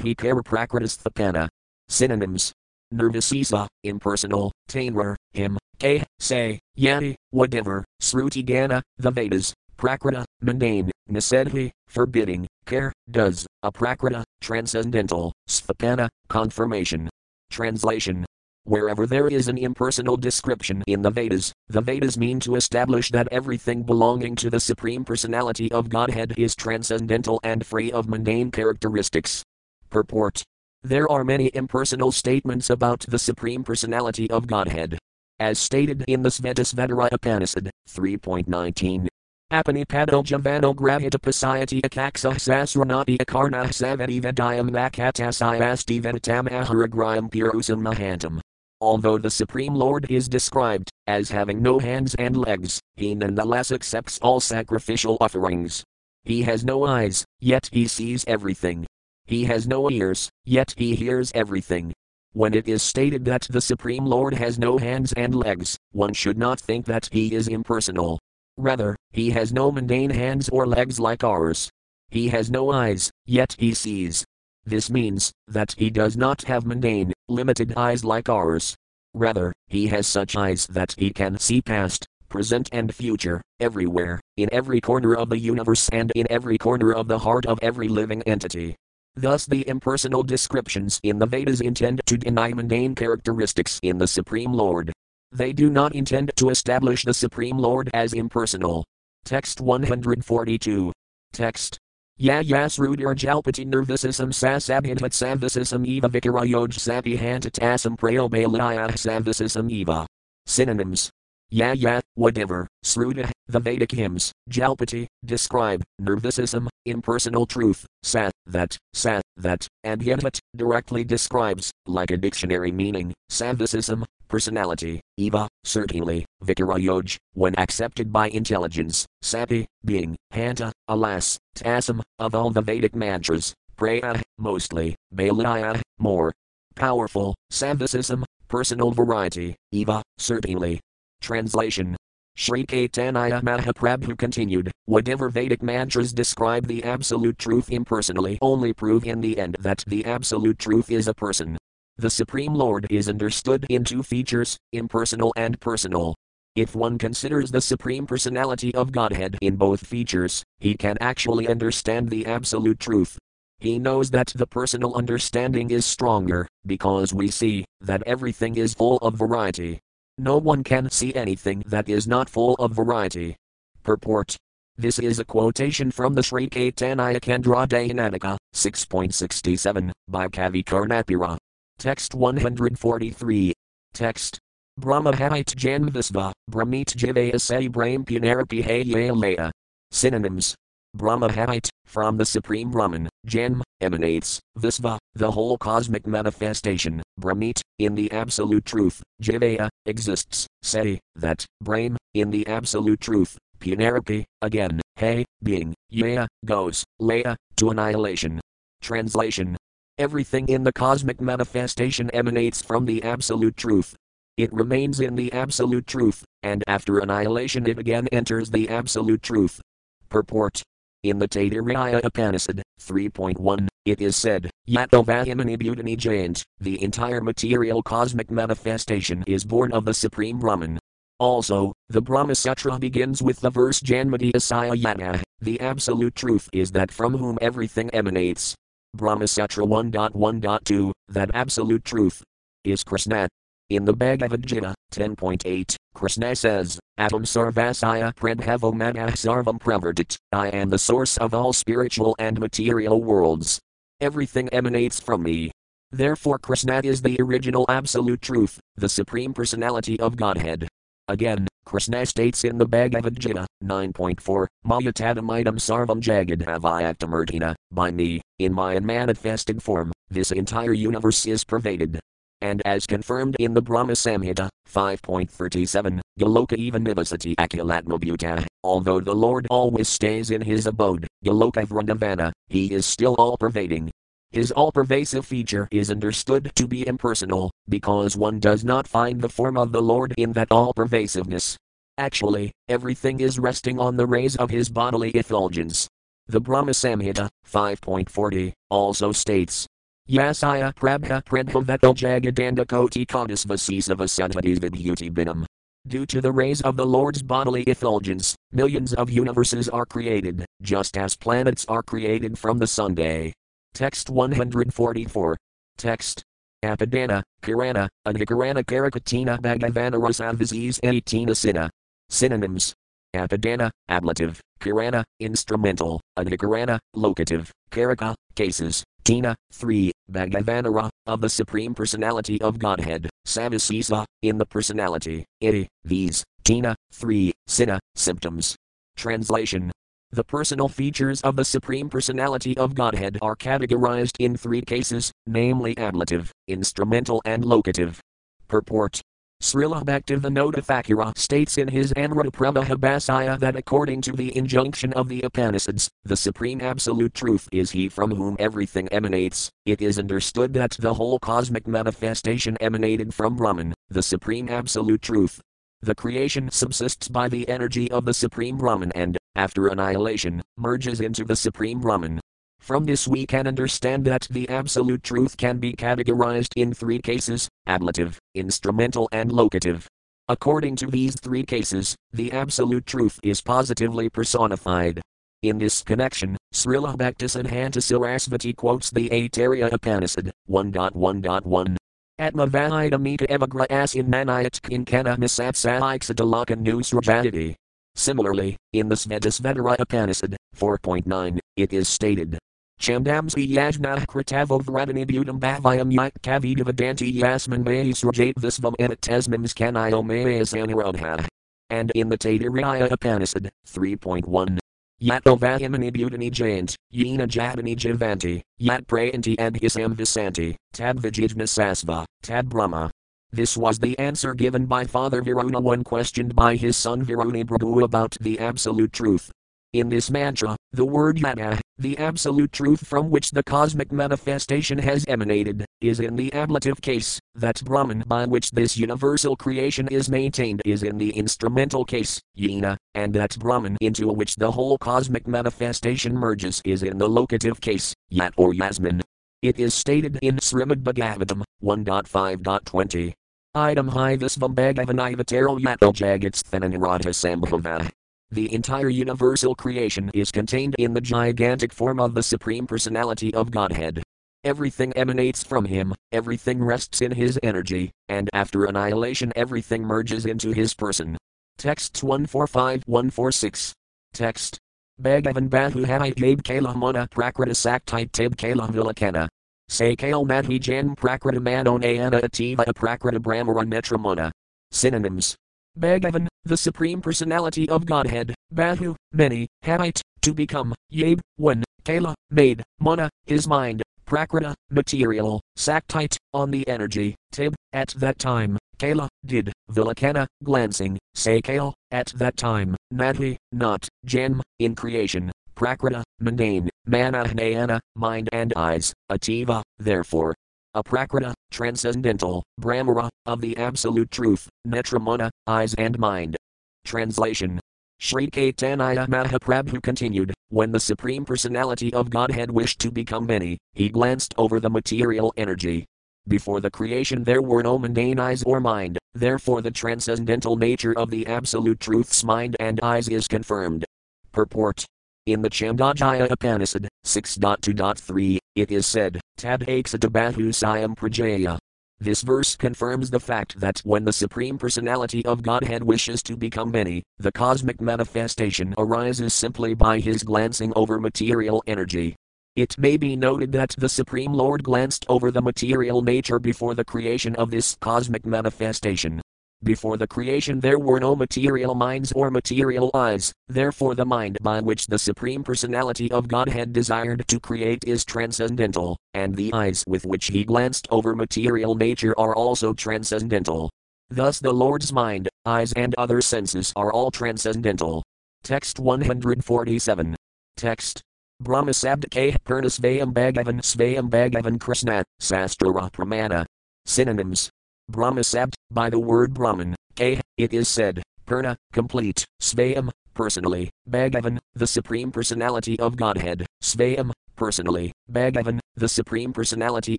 he Kara Prakritasthapana. Synonyms. Nirvisisa, impersonal, Tainror, him, K, say, Yani, whatever, Sruti Gana, the Vedas, Prakrita, mundane, Nisedhi, forbidding, Care, does, Aprakrita, transcendental, Sthapana, confirmation. Translation Wherever there is an impersonal description in the Vedas, the Vedas mean to establish that everything belonging to the Supreme Personality of Godhead is transcendental and free of mundane characteristics. Purport There are many impersonal statements about the Supreme Personality of Godhead. As stated in the Svetasvatara Upanishad 3.19. Apanipado Javano Gravita Pasayati Akaksa Sasranati Akarna Savati Vedayam Makatasayasti Vedatam Aharagrayam Purusam Mahantam. Although the Supreme Lord is described as having no hands and legs, he nonetheless accepts all sacrificial offerings. He has no eyes, yet he sees everything. He has no ears, yet he hears everything. When it is stated that the Supreme Lord has no hands and legs, one should not think that he is impersonal. Rather, he has no mundane hands or legs like ours. He has no eyes, yet he sees. This means that he does not have mundane, limited eyes like ours. Rather, he has such eyes that he can see past, present, and future, everywhere, in every corner of the universe and in every corner of the heart of every living entity. Thus, the impersonal descriptions in the Vedas intend to deny mundane characteristics in the Supreme Lord. They do not intend to establish the Supreme Lord as impersonal. Text 142. Text Ya yasrudir jalpati nervisism sasabhidhat savisism eva vikarayoj sapihantatasam prayobalaya savisism eva. Synonyms. ya ya, whatever, Sruta, the Vedic hymns, Jalpati, describe, nervosism, impersonal truth, sat, that, sat, that, and Yadvat, directly describes, like a dictionary meaning, savicism, personality, eva, certainly, vikarayoj, when accepted by intelligence, sati, being, hanta, alas, tasam, of all the Vedic mantras, praya, mostly, balaya, more powerful, savicism, personal variety, eva, certainly. Translation Sri Caitanya Mahaprabhu continued, whatever Vedic mantras describe the absolute truth impersonally only prove in the end that the absolute truth is a person. The Supreme Lord is understood in two features, impersonal and personal. If one considers the Supreme Personality of Godhead in both features, he can actually understand the absolute truth. He knows that the personal understanding is stronger, because we see that everything is full of variety. No one can see anything that is not full of variety. Purport this is a quotation from the Sri Caitanya Candrodaya Nataka, 6.67, by Kavi Karnapura. Text 143. Text. Brahmahait Janvisva, Brahmit Jivaya Se Brahm Punarapi Hayalaya. Synonyms. Brahmahait, from the Supreme Brahman, Janm, emanates, Visva, the whole cosmic manifestation, Brahmit, in the Absolute Truth, Jivaya, exists, say, that, Brahm, in the Absolute Truth, Punarapi, again, Hey, being, Yaya, goes, Laya, to annihilation. Translation Everything in the cosmic manifestation emanates from the Absolute Truth. It remains in the Absolute Truth, and after annihilation it again enters the Absolute Truth. Purport In the Taittiriya Upanishad, 3.1, it is said, Yatovahimani Bhutani Jayant, the entire material cosmic manifestation is born of the Supreme Brahman. Also, the Brahma Sutra begins with the verse Janmati Asaya Yana, the absolute truth is that from whom everything emanates. Brahmasutra 1.1.2, that absolute truth is Krishna. In the Bhagavad Gita 10.8, Krishna says, Atam sarvasaya pradhavo manah sarvam pravartit, I am the source of all spiritual and material worlds. Everything emanates from me. Therefore, Krishna is the original absolute truth, the supreme personality of Godhead. Again, Krishna states in the Bhagavad Gita 9.4, Mayatadamidam sarvam jagadhavayaktamurtina, by me, in my unmanifested form, this entire universe is pervaded. And as confirmed in the Brahma Samhita 5.37, Goloka even nivasati akilatmabhuta, although the Lord always stays in his abode, Goloka Vrindavana, he is still all pervading, his all pervasive feature is understood to be impersonal, because one does not find the form of the Lord in that all pervasiveness. Actually, everything is resting on the rays of his bodily effulgence. The Brahma Samhita 5.40 also states Yasaya Prabha Pradhavetal Jagadanda Koti Kodasvasisavasadhadis Vidhuti Binam. Due to the rays of the Lord's bodily effulgence, millions of universes are created, just as planets are created from the Sunday. Text 144. Text. Apadana, Karana, Adhikarana Karakatina Bhagavana Rasavises Aitina Sina. Synonyms. Apadana, ablative, Karana, instrumental, Adhikarana, locative, Karaka, cases, Tina, 3, Bhagavanara, of the Supreme Personality of Godhead, Savisisa, in the personality, Iti, these, Tina, 3, Sina, symptoms. Translation the personal features of the Supreme Personality of Godhead are categorized in three cases, namely ablative, instrumental, and locative. Purport Srila Bhaktivinoda Thakura states in his Amrta-pravaha-bhasya that according to the injunction of the Upanishads, the Supreme Absolute Truth is He from whom everything emanates. It is understood that the whole cosmic manifestation emanated from Brahman, the Supreme Absolute Truth. The creation subsists by the energy of the Supreme Brahman and, after annihilation, merges into the Supreme Brahman. From this, we can understand that the Absolute Truth can be categorized in three cases ablative, instrumental, and locative. According to these three cases, the Absolute Truth is positively personified. In this connection, Srila Bhaktisiddhanta Sarasvati quotes the Aitareya Upanishad 1.1.1. Atmavahidamika evagra asin manayat kinkana misatsaiksadalakan nusrajaditi. Similarly, in the Svetasvatara Upanishad 4.9, it is stated. Chandamsi yajna kritavo vradani bhutam bhavayam yak kavidavadanti yasman mayasrajat visvam anatasmams kanayo mayas anirodha. and in the Taittiriya Upanishad 3.1. Yat ovahimani bhutani jayant, yena jabani jivanti, yat prayanti and hisam visanti, tad vijijnasasva, tad brahma. This was the answer given by Father Varuna when questioned by his son Varuni Prabhu about the absolute truth. In this mantra, the word yada, the absolute truth from which the cosmic manifestation has emanated, is in the ablative case, that Brahman by which this universal creation is maintained is in the instrumental case, yena, and that Brahman into which the whole cosmic manifestation merges is in the locative case, yat or yasmin. It is stated in Srimad Bhagavatam 1.5.20. Item Hivisvam Bhagavanivataral Yato Jagats Sambhava. The entire universal creation is contained in the gigantic form of the Supreme Personality of Godhead. Everything emanates from Him, everything rests in His energy, and after annihilation, everything merges into His person. Texts 145 146. Text. Bhagavan Bahu Hai Gabe Kala Mona Prakrita Saktai Tib Kala Vilakana. Say Kale Madhi Jan Prakrita Manonayana Ativa Prakrita Brahmara Netramona. Synonyms Bhagavan, the Supreme Personality of Godhead, Bahu, many, Habit, to become, Yab, one, Kala, made, Mana, his mind, Prakrita, material, Saktite, on the energy, Tib, at that time, Kala, did, Vilakana, glancing, Sakale, at that time, Nadhi, not, Janm, in creation, Prakrita, mundane, Manahnayana, mind and eyes, Ativa, therefore, aprakrita, transcendental, brahmara, of the absolute truth, netramana, eyes and mind. Translation Sri Caitanya Mahaprabhu continued, when the Supreme Personality of Godhead wished to become many, he glanced over the material energy. Before the creation there were no mundane eyes or mind, therefore the transcendental nature of the Absolute Truth's mind and eyes is confirmed. Purport in the Chandogya Upanishad 6.2.3, it is said, Tadhaksatabahu Sayam Prajaya. This verse confirms the fact that when the Supreme Personality of Godhead wishes to become many, the cosmic manifestation arises simply by his glancing over material energy. It may be noted that the Supreme Lord glanced over the material nature before the creation of this cosmic manifestation. Before the creation there were no material minds or material eyes, therefore the mind by which the Supreme Personality of Godhead desired to create is transcendental, and the eyes with which he glanced over material nature are also transcendental. Thus the Lord's mind, eyes and other senses are all transcendental. Text 147. Text. Brahma Sabdake Purnasvayam Bhagavan Svayam Bhagavan Krishna, Sastra Pramana. Synonyms Brahmasabt, by the word Brahman, K, it is said, Purna, complete, Svayam, personally, Bhagavan, the Supreme Personality of Godhead, Svayam, personally, Bhagavan, the Supreme Personality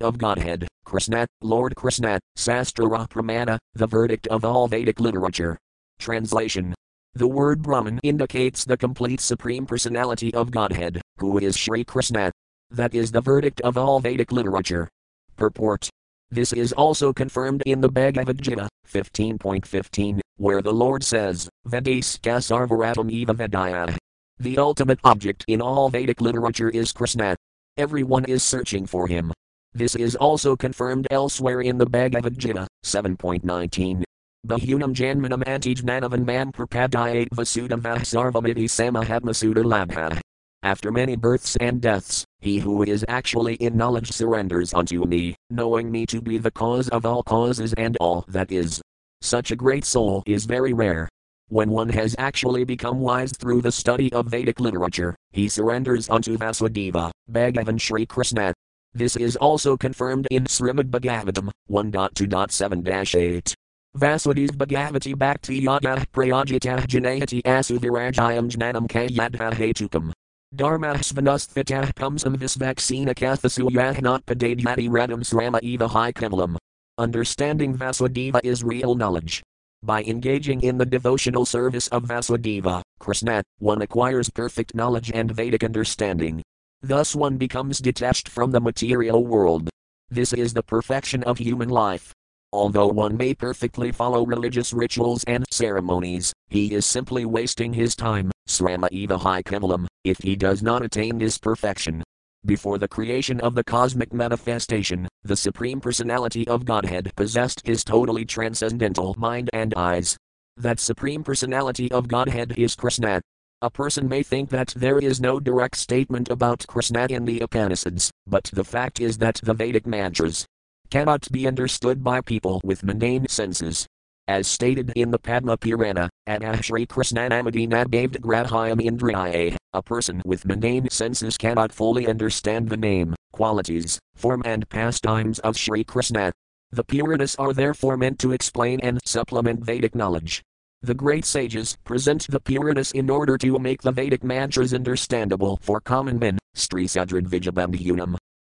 of Godhead, Krishna, Lord Krishna, Sastra Pramana, the verdict of all Vedic literature. Translation The word Brahman indicates the complete Supreme Personality of Godhead, who is Sri Krishna. That is the verdict of all Vedic literature. Purport this is also confirmed in the Bhagavad Gita 15.15, where the Lord says, Vedaska sarvaratam eva vedaya. The ultimate object in all Vedic literature is Krishna. Everyone is searching for him. This is also confirmed elsewhere in the Bhagavad Gita 7.19. Bahunam janmanam antijnanavan mam prapadayat vasudam vahsarvamiti samahatmasuda labha. After many births and deaths, he who is actually in knowledge surrenders unto me, knowing me to be the cause of all causes and all that is. Such a great soul is very rare. When one has actually become wise through the study of Vedic literature, he surrenders unto Vasudeva, Bhagavan Sri Krishna. This is also confirmed in Srimad Bhagavatam 1.2.7-8. Vasudeva Bhagavati Bhakti Yada Prayajita Janayati Asuvirajayam Jnanam Kayadha Hetukam. Dharmasvanusthitah pumsam visvaccina kathasuyah padadyati radam srama eva high kevalam. Understanding Vasudeva is real knowledge. By engaging in the devotional service of Vasudeva, Krishna, one acquires perfect knowledge and Vedic understanding. Thus one becomes detached from the material world. This is the perfection of human life. Although one may perfectly follow religious rituals and ceremonies, he is simply wasting his time, srama high kevalam, if he does not attain this perfection. Before the creation of the cosmic manifestation, the Supreme Personality of Godhead possessed his totally transcendental mind and eyes. that Supreme Personality of Godhead is Krishna. A person may think that there is no direct statement about Krishna in the Upanishads, but the fact is that the Vedic mantras cannot be understood by people with mundane senses. As stated in the Padma Purana, Adashri Krishnanamadina Bhavd Grahayam Indriya, a person with mundane senses cannot fully understand the name, qualities, form, and pastimes of Sri Krishna. The Puranas are therefore meant to explain and supplement Vedic knowledge. The great sages present the Puranas in order to make the Vedic mantras understandable for common men, Sri Sadrad.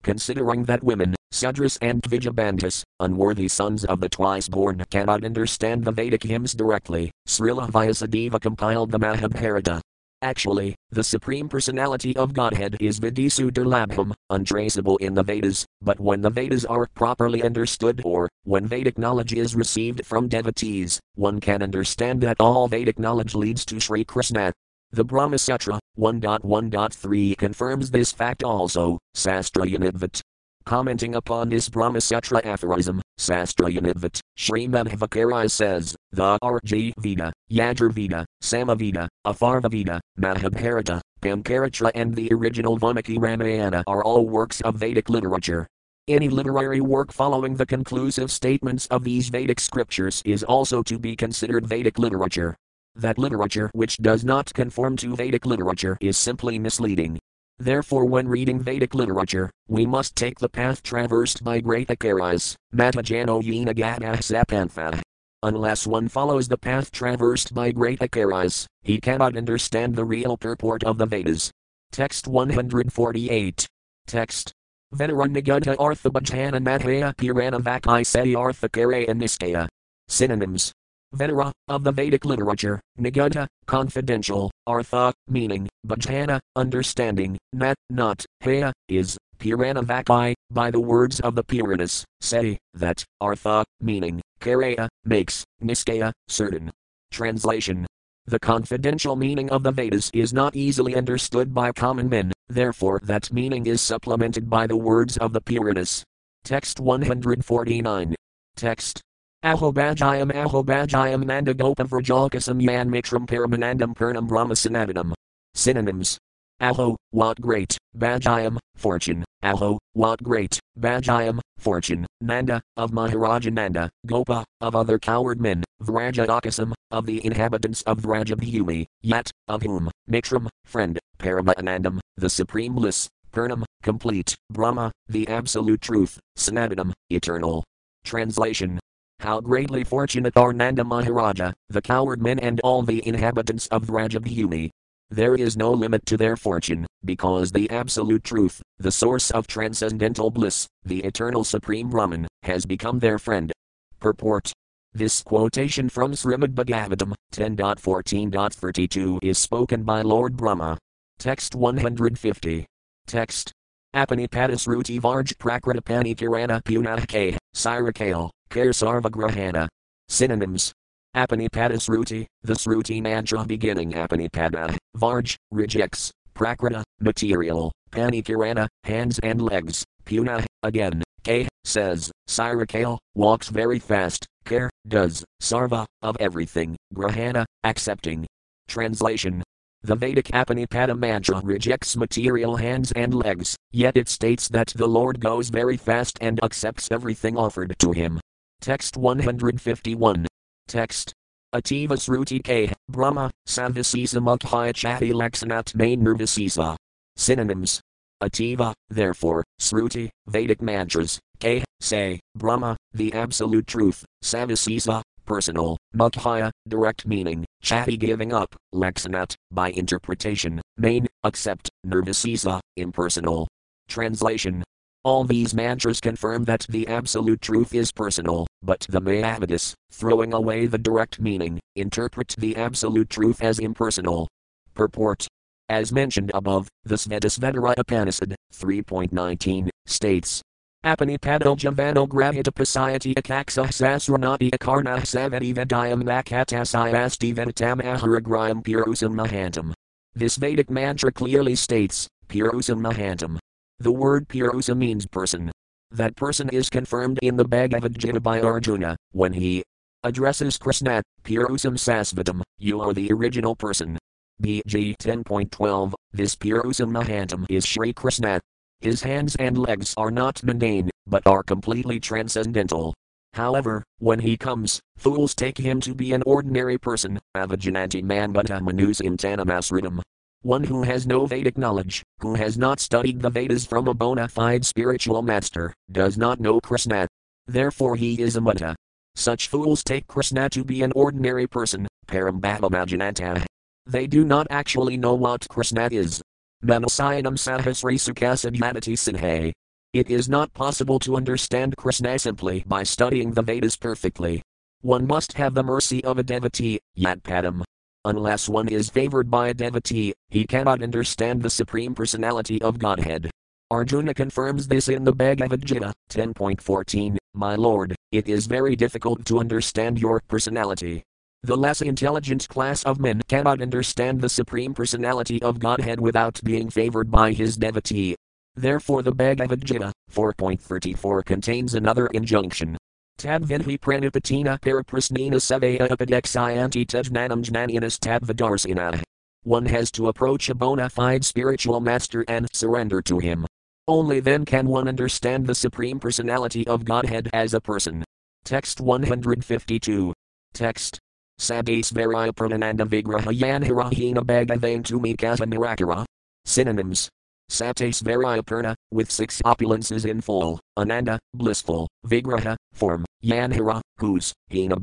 Considering that women, Sudras and Dvijabandhus, unworthy sons of the twice born, cannot understand the Vedic hymns directly, Srila Vyasadeva compiled the Mahabharata. Actually, the Supreme Personality of Godhead is Vidisudurlabham, untraceable in the Vedas, but when the Vedas are properly understood or when Vedic knowledge is received from devotees, one can understand that all Vedic knowledge leads to Sri Krishna. The Brahma Sutra 1.1.3 confirms this fact also, Sastra Yanidvat, Commenting upon this Brahmasutra aphorism, Sastrayanidvat, Sri Madhvacarya says, the Arjay Veda, Yajurveda, Samaveda, Atharvaveda, Mahabharata, Pancaratra and the original Valmiki Ramayana are all works of Vedic literature. Any literary work following the conclusive statements of these Vedic scriptures is also to be considered Vedic literature. That literature which does not conform to Vedic literature is simply misleading. Therefore, when reading Vedic literature, we must take the path traversed by great Acharyas, Matajano Yinagata Sapantha. Unless one follows the path traversed by great Acharyas, he cannot understand the real purport of the Vedas. Text 148. Text. Vedaranagunta Arthabhajana Madhya Purana Vakai Seti Arthakare and Niskaya. Synonyms Vedara, of the Vedic literature, Niganta, confidential, Artha, meaning, Bhajana, understanding, Nat, not, Haya, is, Purana Vakai, by the words of the Puranas, say, that, Artha, meaning, Karaya, makes, Niskaya, certain. Translation The confidential meaning of the Vedas is not easily understood by common men, therefore, that meaning is supplemented by the words of the Puranas. Text 149. Text Ahobajayam Ahobajayam Nandagopa Vrajalkasam Yan Mitram Paramanandam Purnam Brahmasanadam. Synonyms. Aho, what great, Bajayam, fortune, Aho, what great, Bajayam, fortune, Nanda, of Maharaja Nanda, Gopa, of other coward men, Vrajadakasam, of the inhabitants of Vrajabhumi, Yat, of whom, Mitram, friend, Paramanandam, the supreme bliss, Purnam, complete, Brahma, the absolute truth, Sanadam, eternal. Translation how greatly fortunate are Nanda Maharaja, the coward men, and all the inhabitants of Vrajabhumi. There is no limit to their fortune, because the absolute truth, the source of transcendental bliss, the eternal supreme Brahman, has become their friend. Purport This quotation from Srimad Bhagavatam 10.14.32 is spoken by Lord Brahma. Text 150. Text. Apanipadas Ruti Varj Prakritapani Kirana Punah K. Sirakale. Kare Sarvagrahana. Synonyms. Apanipadas Ruti, the Sruti mantra beginning Apanipada, Varj, rejects, Prakrita, material, Panikirana, hands and legs, Puna, again, K, says, Sirakale, walks very fast, Care, does, Sarva, of everything, Grahana, accepting. Translation. The Vedic Apanipada mantra rejects material hands and legs, yet it states that the Lord goes very fast and accepts everything offered to him. Text 151. Text. Ativa Sruti. Brahma, Savisisa Mukhya Chati Laksanat Main Nirvisisa. Synonyms. Ativa, therefore, Sruti, Vedic mantras, K, say, Brahma, the absolute truth, Savisisa, personal, Mukhya, direct meaning, Chati giving up, Laksanat, by interpretation, main, accept, Nirvisisa, impersonal. Translation all these mantras confirm that the absolute truth is personal, but the Mayavadis, throwing away the direct meaning, interpret the absolute truth as impersonal. Purport As mentioned above, the Svetasvatara Upanishad 3.19 states Apanipado Javano Grahita Pasayati Akaksa Sasranati Akarna Savati Vedayam Makatasayasti Vedatam Aharagrayam Purusam Mahantam. This Vedic mantra clearly states, Purusam Mahantam, the word Purusa means person. That person is confirmed in the Bhagavad Gita by Arjuna, when he addresses Krishna, Purusam Sasvatam, you are the original person. BG 10.12 This Purusam Mahantam is Sri Krishna. His hands and legs are not mundane, but are completely transcendental. However, when he comes, fools take him to be an ordinary person, avajananti manbata manus intanamasridam. One who has no Vedic knowledge, who has not studied the Vedas from a bona fide spiritual master, does not know Krishna. Therefore he is a mutta. Such fools take Krishna to be an ordinary person, parambhavamajananta. They do not actually know what Krishna is. Manasayanam sahasri sukasadhyadati sinhe. It is not possible to understand Krishna simply by studying the Vedas perfectly. One must have the mercy of a devotee, yatpadam. Unless one is favored by a devotee, he cannot understand the Supreme Personality of Godhead. Arjuna confirms this in the Bhagavad Gita 10.14 My Lord, it is very difficult to understand your personality. The less intelligent class of men cannot understand the Supreme Personality of Godhead without being favored by his devotee. Therefore, the Bhagavad Gita 4.34 contains another injunction. Tadvinhi pranipatina paraprasnina savaya upadexayanti tejnanam jnanianas tadvidarsina. One has to approach a bona fide spiritual master and surrender to him. Only then can one understand the Supreme Personality of Godhead as a person. Text 152. Text. Sadesvaraya Pranananda Vigraha Yanhirahina Bhagavain Tumikasa Nirakara. Synonyms. Sates Variapurna, with six opulences in full, Ananda, blissful, Vigraha, form, Yanhira, whose, Hina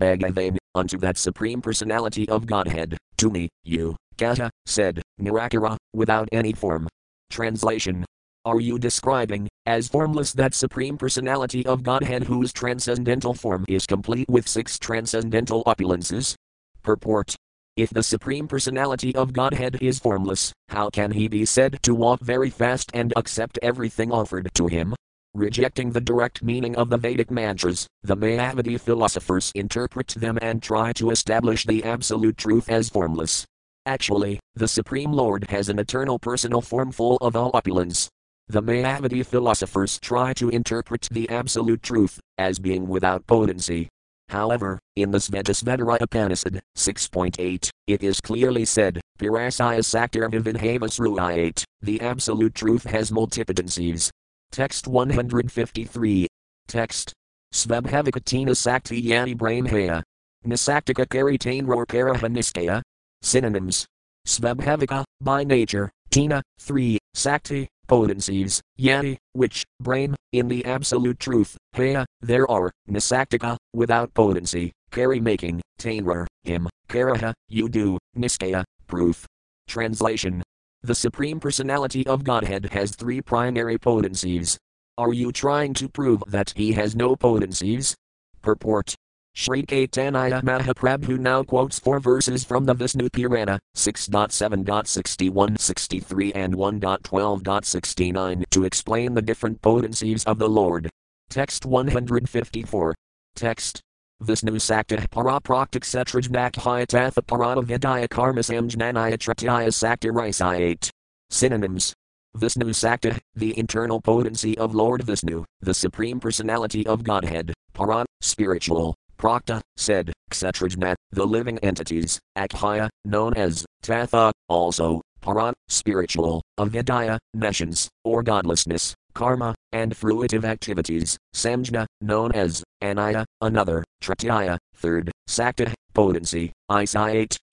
unto that Supreme Personality of Godhead, to me, you, Kata, said, Nirakara, without any form. Translation Are you describing, as formless that Supreme Personality of Godhead whose transcendental form is complete with six transcendental opulences? Purport if the Supreme Personality of Godhead is formless, how can he be said to walk very fast and accept everything offered to him? Rejecting the direct meaning of the Vedic mantras, the Mayavadi philosophers interpret them and try to establish the absolute truth as formless. Actually, the Supreme Lord has an eternal personal form full of all opulence. The Mayavadi philosophers try to interpret the absolute truth as being without potency, However, in the Svetasvatara Upanishad 6.8, it is clearly said, Pirasaya Saktar Vivinhavas the absolute truth has multipotencies. Text 153. Text. Svabhavikatina Sakti Yani Brahmhaya. Nisaktika Karitain Rorkaraha Niskaya. Synonyms. Svabhavika, by nature, Tina, 3, Sakti, potencies, yani, which, brain, in the absolute truth, haya, there are, nisaktika, without potency, carry making, tainrar, him, karaha, you do, niskaya, proof. Translation The Supreme Personality of Godhead has three primary potencies. Are you trying to prove that he has no potencies? Purport Sri Caitanya Mahaprabhu now quotes four verses from the Vishnu Purana, 6.7.61 63 and 1.12.69 to explain the different potencies of the Lord. Text 154. Text. Vishnu Sakta Parapraktik Setrajnakhyatatha Parana Vidya Karmasam Jnanaya Tratyaya Sakta 8. Synonyms. Vishnu Sakta, the internal potency of Lord Vishnu, the Supreme Personality of Godhead, Paran, spiritual, Prakta, said, Kshetrajna, the living entities, Akhaya, known as Tatha, also, Paran, spiritual, Avidya, nescience, or godlessness, Karma, and fruitive activities, Samjna, known as Anaya, another, Tratyaya, third, Sakta, potency,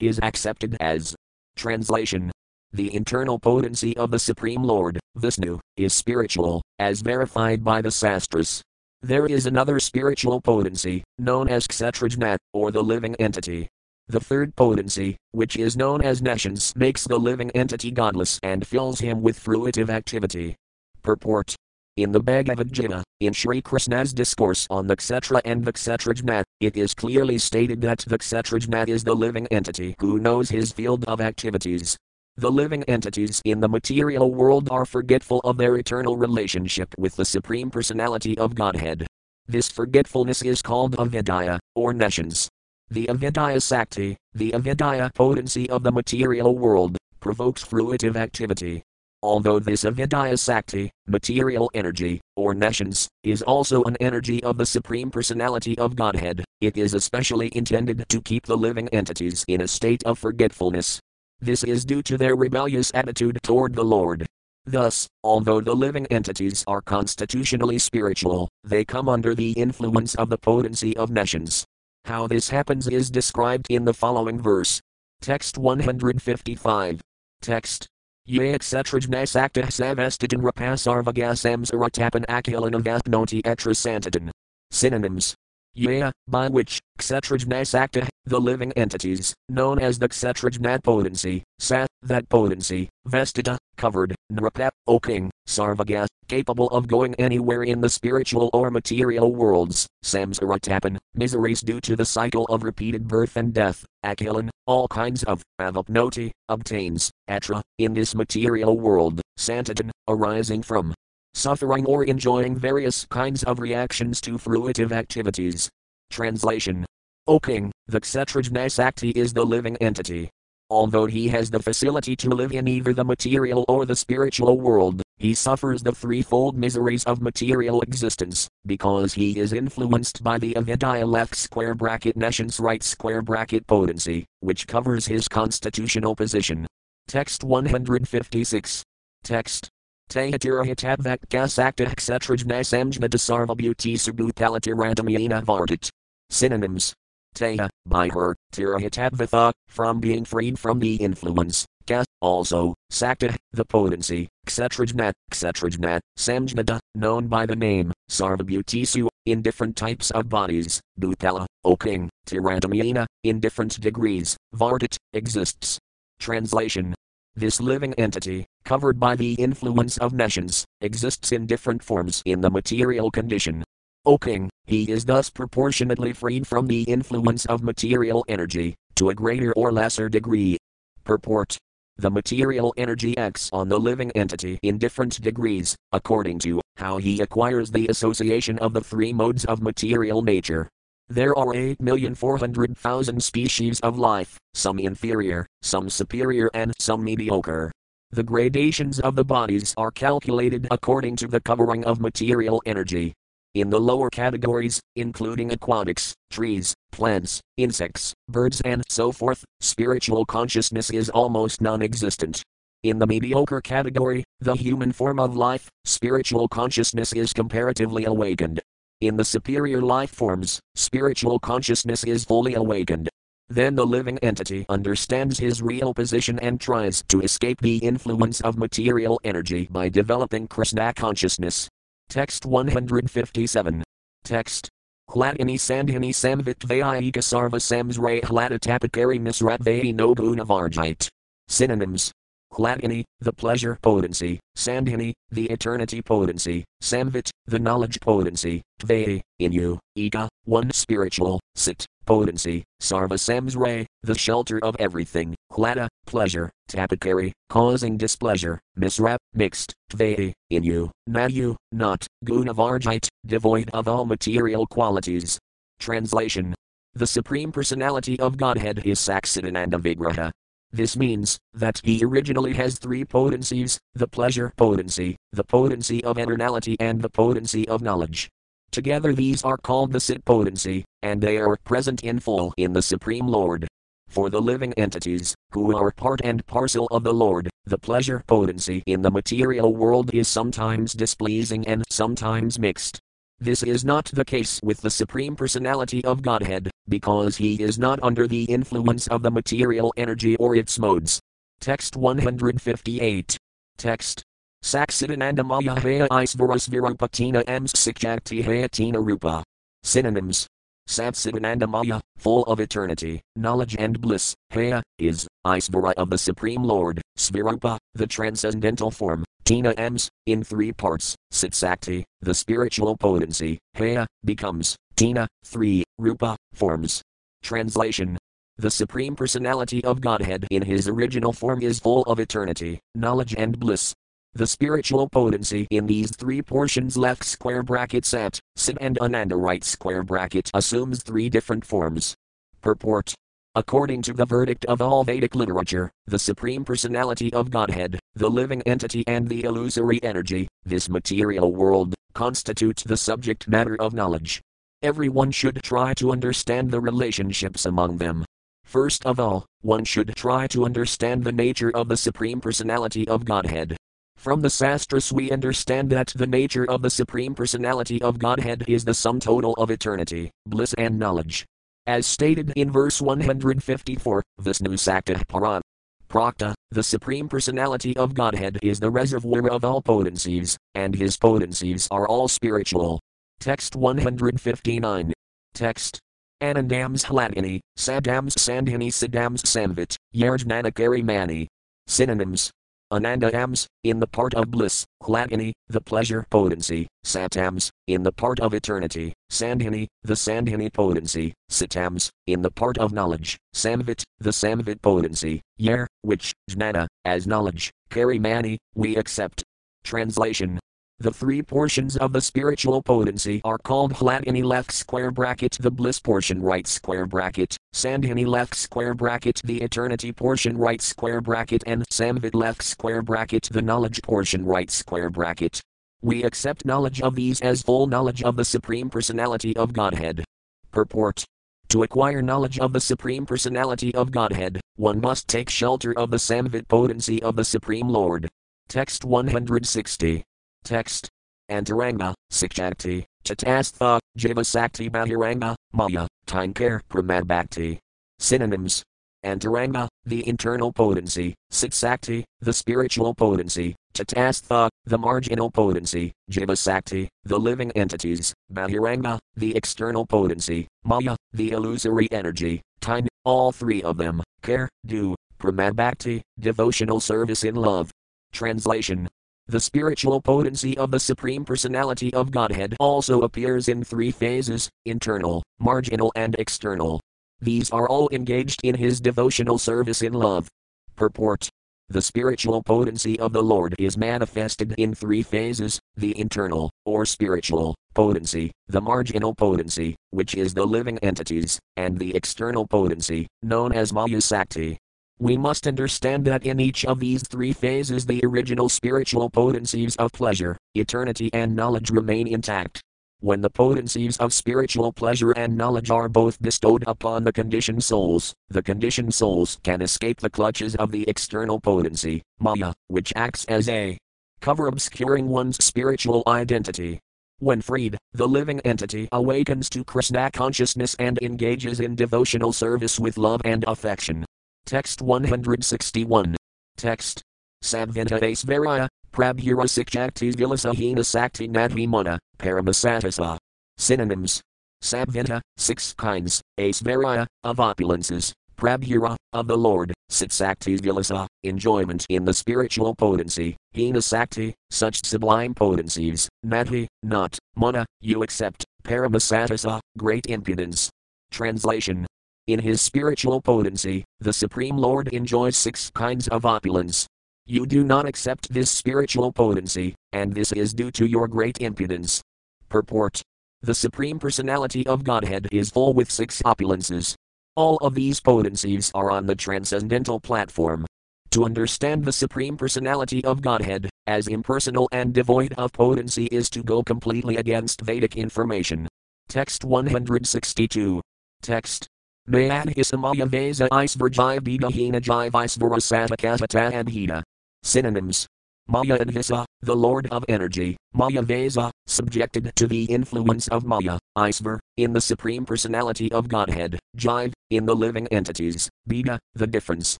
is accepted as. Translation the internal potency of the Supreme Lord, Vishnu, is spiritual, as verified by the Sastras. There is another spiritual potency, known as Kshetrajnat, or the living entity. The third potency, which is known as Nescience, makes the living entity godless and fills him with fruitive activity. Purport in the Bhagavad Gita, in Sri Krishna's discourse on the Kshetra and the Kshetrajnat, it is clearly stated that the Kshetrajnat is the living entity who knows his field of activities, the living entities in the material world are forgetful of their eternal relationship with the Supreme Personality of Godhead. This forgetfulness is called avidya, or nescience. The avidya sakti, the avidya potency of the material world, provokes fruitive activity. Although this avidya sakti, material energy, or nescience, is also an energy of the Supreme Personality of Godhead, it is especially intended to keep the living entities in a state of forgetfulness. This is due to their rebellious attitude toward the Lord. Thus, although the living entities are constitutionally spiritual, they come under the influence of the potency of nescience. How this happens is described in the following verse. Text 155. Text Ye etc. Jnasakta savestitan rapasarvagasam saratapan akilanavastnoti etra santitan. Synonyms. Yea, by which, Kshetrajnasakta, the living entities, known as the Kshetrajnat potency, Sat, that potency, Vestita, covered, Nrapa, O king, Sarvagas, capable of going anywhere in the spiritual or material worlds, Samsaratapan, miseries due to the cycle of repeated birth and death, Akilan, all kinds of, Avapnoti, obtains, Atra, in this material world, Santatan, arising from, suffering or enjoying various kinds of reactions to fruitive activities. Translation O king, the Kshetrajnasakti is the living entity. Although he has the facility to live in either the material or the spiritual world, he suffers the threefold miseries of material existence, because he is influenced by the avidya left square bracket nescience right square bracket potency, which covers his constitutional position. Text 156. Text. Tehatirahitabvak gasakta kshetrajnasamjna dasarvabuti subutalatirandamyena vardit. Synonyms. Teha, by her, tirahitabvatha, from being freed from the influence, gas, also, sakta, the potency, kshetrajnat, kshetrajnat, samjnada, known by the name, sarvabhutisu, in different types of bodies, bhutala, O king, tirandamyena, in different degrees, vardit, exists. Translation this living entity, covered by the influence of nescience, exists in different forms in the material condition. O king, he is thus proportionately freed from the influence of material energy, to a greater or lesser degree. Purport the material energy acts on the living entity in different degrees, according to how he acquires the association of the three modes of material nature. There are 8,400,000 species of life, some inferior, some superior, and some mediocre. The gradations of the bodies are calculated according to the covering of material energy. In the lower categories, including aquatics, trees, plants, insects, birds, and so forth, spiritual consciousness is almost non existent. In the mediocre category, the human form of life, spiritual consciousness is comparatively awakened. In the superior life forms, spiritual consciousness is fully awakened. Then the living entity understands his real position and tries to escape the influence of material energy by developing Krishna consciousness. Text 157. Text. Hladini sandhini samvitvayika sarva samsray hladitapakari nisratvai no gunavarjite. Synonyms Hladini, the pleasure potency, Sandhini, the eternity potency, Samvit, the knowledge potency, Tvai, in you, Eka, one spiritual, Sit, potency, Sarva Samsray, the shelter of everything, Hlada, pleasure, Tapakari, causing displeasure, Misrap, mixed, Tvai, in you, Nayu, not, Gunavarjite, devoid of all material qualities. Translation. The Supreme Personality of Godhead is Saksidananda Vigraha, this means that he originally has three potencies the pleasure potency, the potency of eternality, and the potency of knowledge. Together, these are called the Sit potency, and they are present in full in the Supreme Lord. For the living entities, who are part and parcel of the Lord, the pleasure potency in the material world is sometimes displeasing and sometimes mixed. This is not the case with the Supreme Personality of Godhead, because he is not under the influence of the material energy or its modes. Text 158. Text. Saksidanandamaya haya isvarasvirupatina ams sikjakti hayatina rupa. Synonyms. Satsidanandamaya, full of eternity, knowledge and bliss, Haya, is, Isvara of the Supreme Lord, Svirupa, the transcendental form, Tina Ms, in three parts, Sitsakti, the spiritual potency, Haya, becomes, Tina, three, Rupa, forms. Translation The Supreme Personality of Godhead in his original form is full of eternity, knowledge, and bliss, the spiritual potency in these three portions left square bracket sat, sit and ananda right square bracket assumes three different forms. Purport. According to the verdict of all Vedic literature, the Supreme Personality of Godhead, the living entity and the illusory energy, this material world, constitutes the subject matter of knowledge. Everyone should try to understand the relationships among them. First of all, one should try to understand the nature of the Supreme Personality of Godhead. From the Sastras, we understand that the nature of the Supreme Personality of Godhead is the sum total of eternity, bliss, and knowledge. As stated in verse 154, Vishnu Sakta Paran. Prakta, the Supreme Personality of Godhead is the reservoir of all potencies, and his potencies are all spiritual. Text 159. Text. Anandams Hladini, Sadams Sandhini Sadams Samvit, Yarjnanakari Mani. Synonyms. Anandams, in the part of bliss, Hladini, the pleasure potency, Satams, in the part of eternity, Sandhini, the Sandhini potency, Satams, in the part of knowledge, Samvit, the Samvit potency, Yer, which, Jnana, as knowledge, Kari Mani, we accept. Translation the three portions of the spiritual potency are called Hladini left square bracket the bliss portion right square bracket, Sandhini left square bracket the eternity portion right square bracket and Samvit left square bracket the knowledge portion right square bracket. We accept knowledge of these as full knowledge of the Supreme Personality of Godhead. Purport to acquire knowledge of the Supreme Personality of Godhead, one must take shelter of the Samvit potency of the Supreme Lord. Text 160. Text. Antaranga, Sikshakti, Tatastha, Jivasakti Bahiranga, Maya, Tinkar Pramadbhakti. Synonyms. Antaranga, the internal potency, Siksakti, the spiritual potency, Tatastha, the marginal potency, Jivasakti, the living entities, Bahiranga, the external potency, Maya, the illusory energy, Time, all three of them, care, do, Pramadbhakti, devotional service in love. Translation the spiritual potency of the Supreme Personality of Godhead also appears in three phases internal, marginal, and external. These are all engaged in his devotional service in love. Purport The spiritual potency of the Lord is manifested in three phases the internal, or spiritual, potency, the marginal potency, which is the living entities, and the external potency, known as Maya Sakti. We must understand that in each of these three phases the original spiritual potencies of pleasure, eternity, and knowledge remain intact. When the potencies of spiritual pleasure and knowledge are both bestowed upon the conditioned souls, the conditioned souls can escape the clutches of the external potency, Maya, which acts as a cover obscuring one's spiritual identity. When freed, the living entity awakens to Krishna consciousness and engages in devotional service with love and affection. Text 161. Text. Sabvinta Aisvarya, Prabhura Sikshaktis Vilasahina Sakti Nadhimana, Paramasatasa. Synonyms. Sabvinta, six kinds, Aisvarya, of opulences, Prabhura, of the Lord, Sitsaktis Vilasa, enjoyment in the spiritual potency, Hina Sakti, such sublime potencies, Nadhi, not, Mana, you accept, Paramasatasa, great impudence. Translation in his spiritual potency, the Supreme Lord enjoys six kinds of opulence. You do not accept this spiritual potency, and this is due to your great impudence. Purport The Supreme Personality of Godhead is full with six opulences. All of these potencies are on the transcendental platform. To understand the Supreme Personality of Godhead, as impersonal and devoid of potency, is to go completely against Vedic information. Text 162. Text Mayadhisamaya Vesa Isvarjaya Bidahina Jai Visvarasata Kasata Adhita. Synonyms. Maya Adhisa, the Lord of Energy, Maya Vesa, subjected to the influence of Maya, Isvar, in the Supreme Personality of Godhead, Jive, in the living entities, Bida, the difference,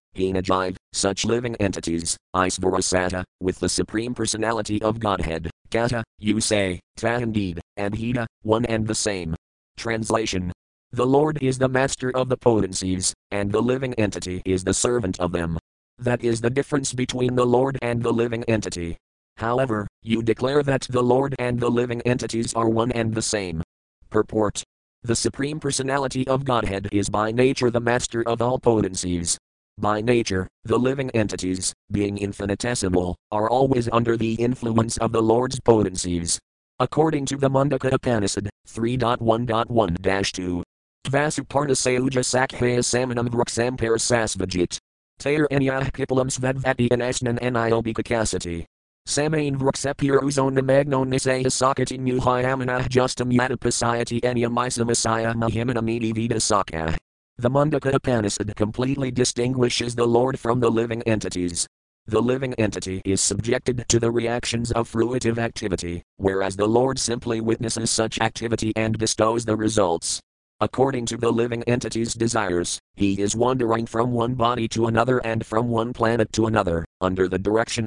Hina Jive, such living entities, Isvarasata, with the Supreme Personality of Godhead, Kata, you say, Ta indeed, and Hita, one and the same. Translation the Lord is the master of the potencies, and the living entity is the servant of them. That is the difference between the Lord and the living entity. However, you declare that the Lord and the living entities are one and the same. Purport The Supreme Personality of Godhead is by nature the master of all potencies. By nature, the living entities, being infinitesimal, are always under the influence of the Lord's potencies. According to the Mundaka Upanishad 3.1.1 2, Vasuparnasauja Sakhaya Samanam Vruksam Parasasvajit. Tayer Enyah Kipalam Svedvati Anashnan Aniobikakasati. Samain Vruksepir Uzona Magnon Nisaya Sakati Muhayamanah Justum Yadapasayati Enya Misa Messiah Mahimanamidi Vida Saka. The Mundaka Upanishad completely distinguishes the Lord from the living entities. The living entity is subjected to the reactions of fruitive activity, whereas the Lord simply witnesses such activity and bestows the results. According to the living entity's desires, he is wandering from one body to another and from one planet to another, under the direction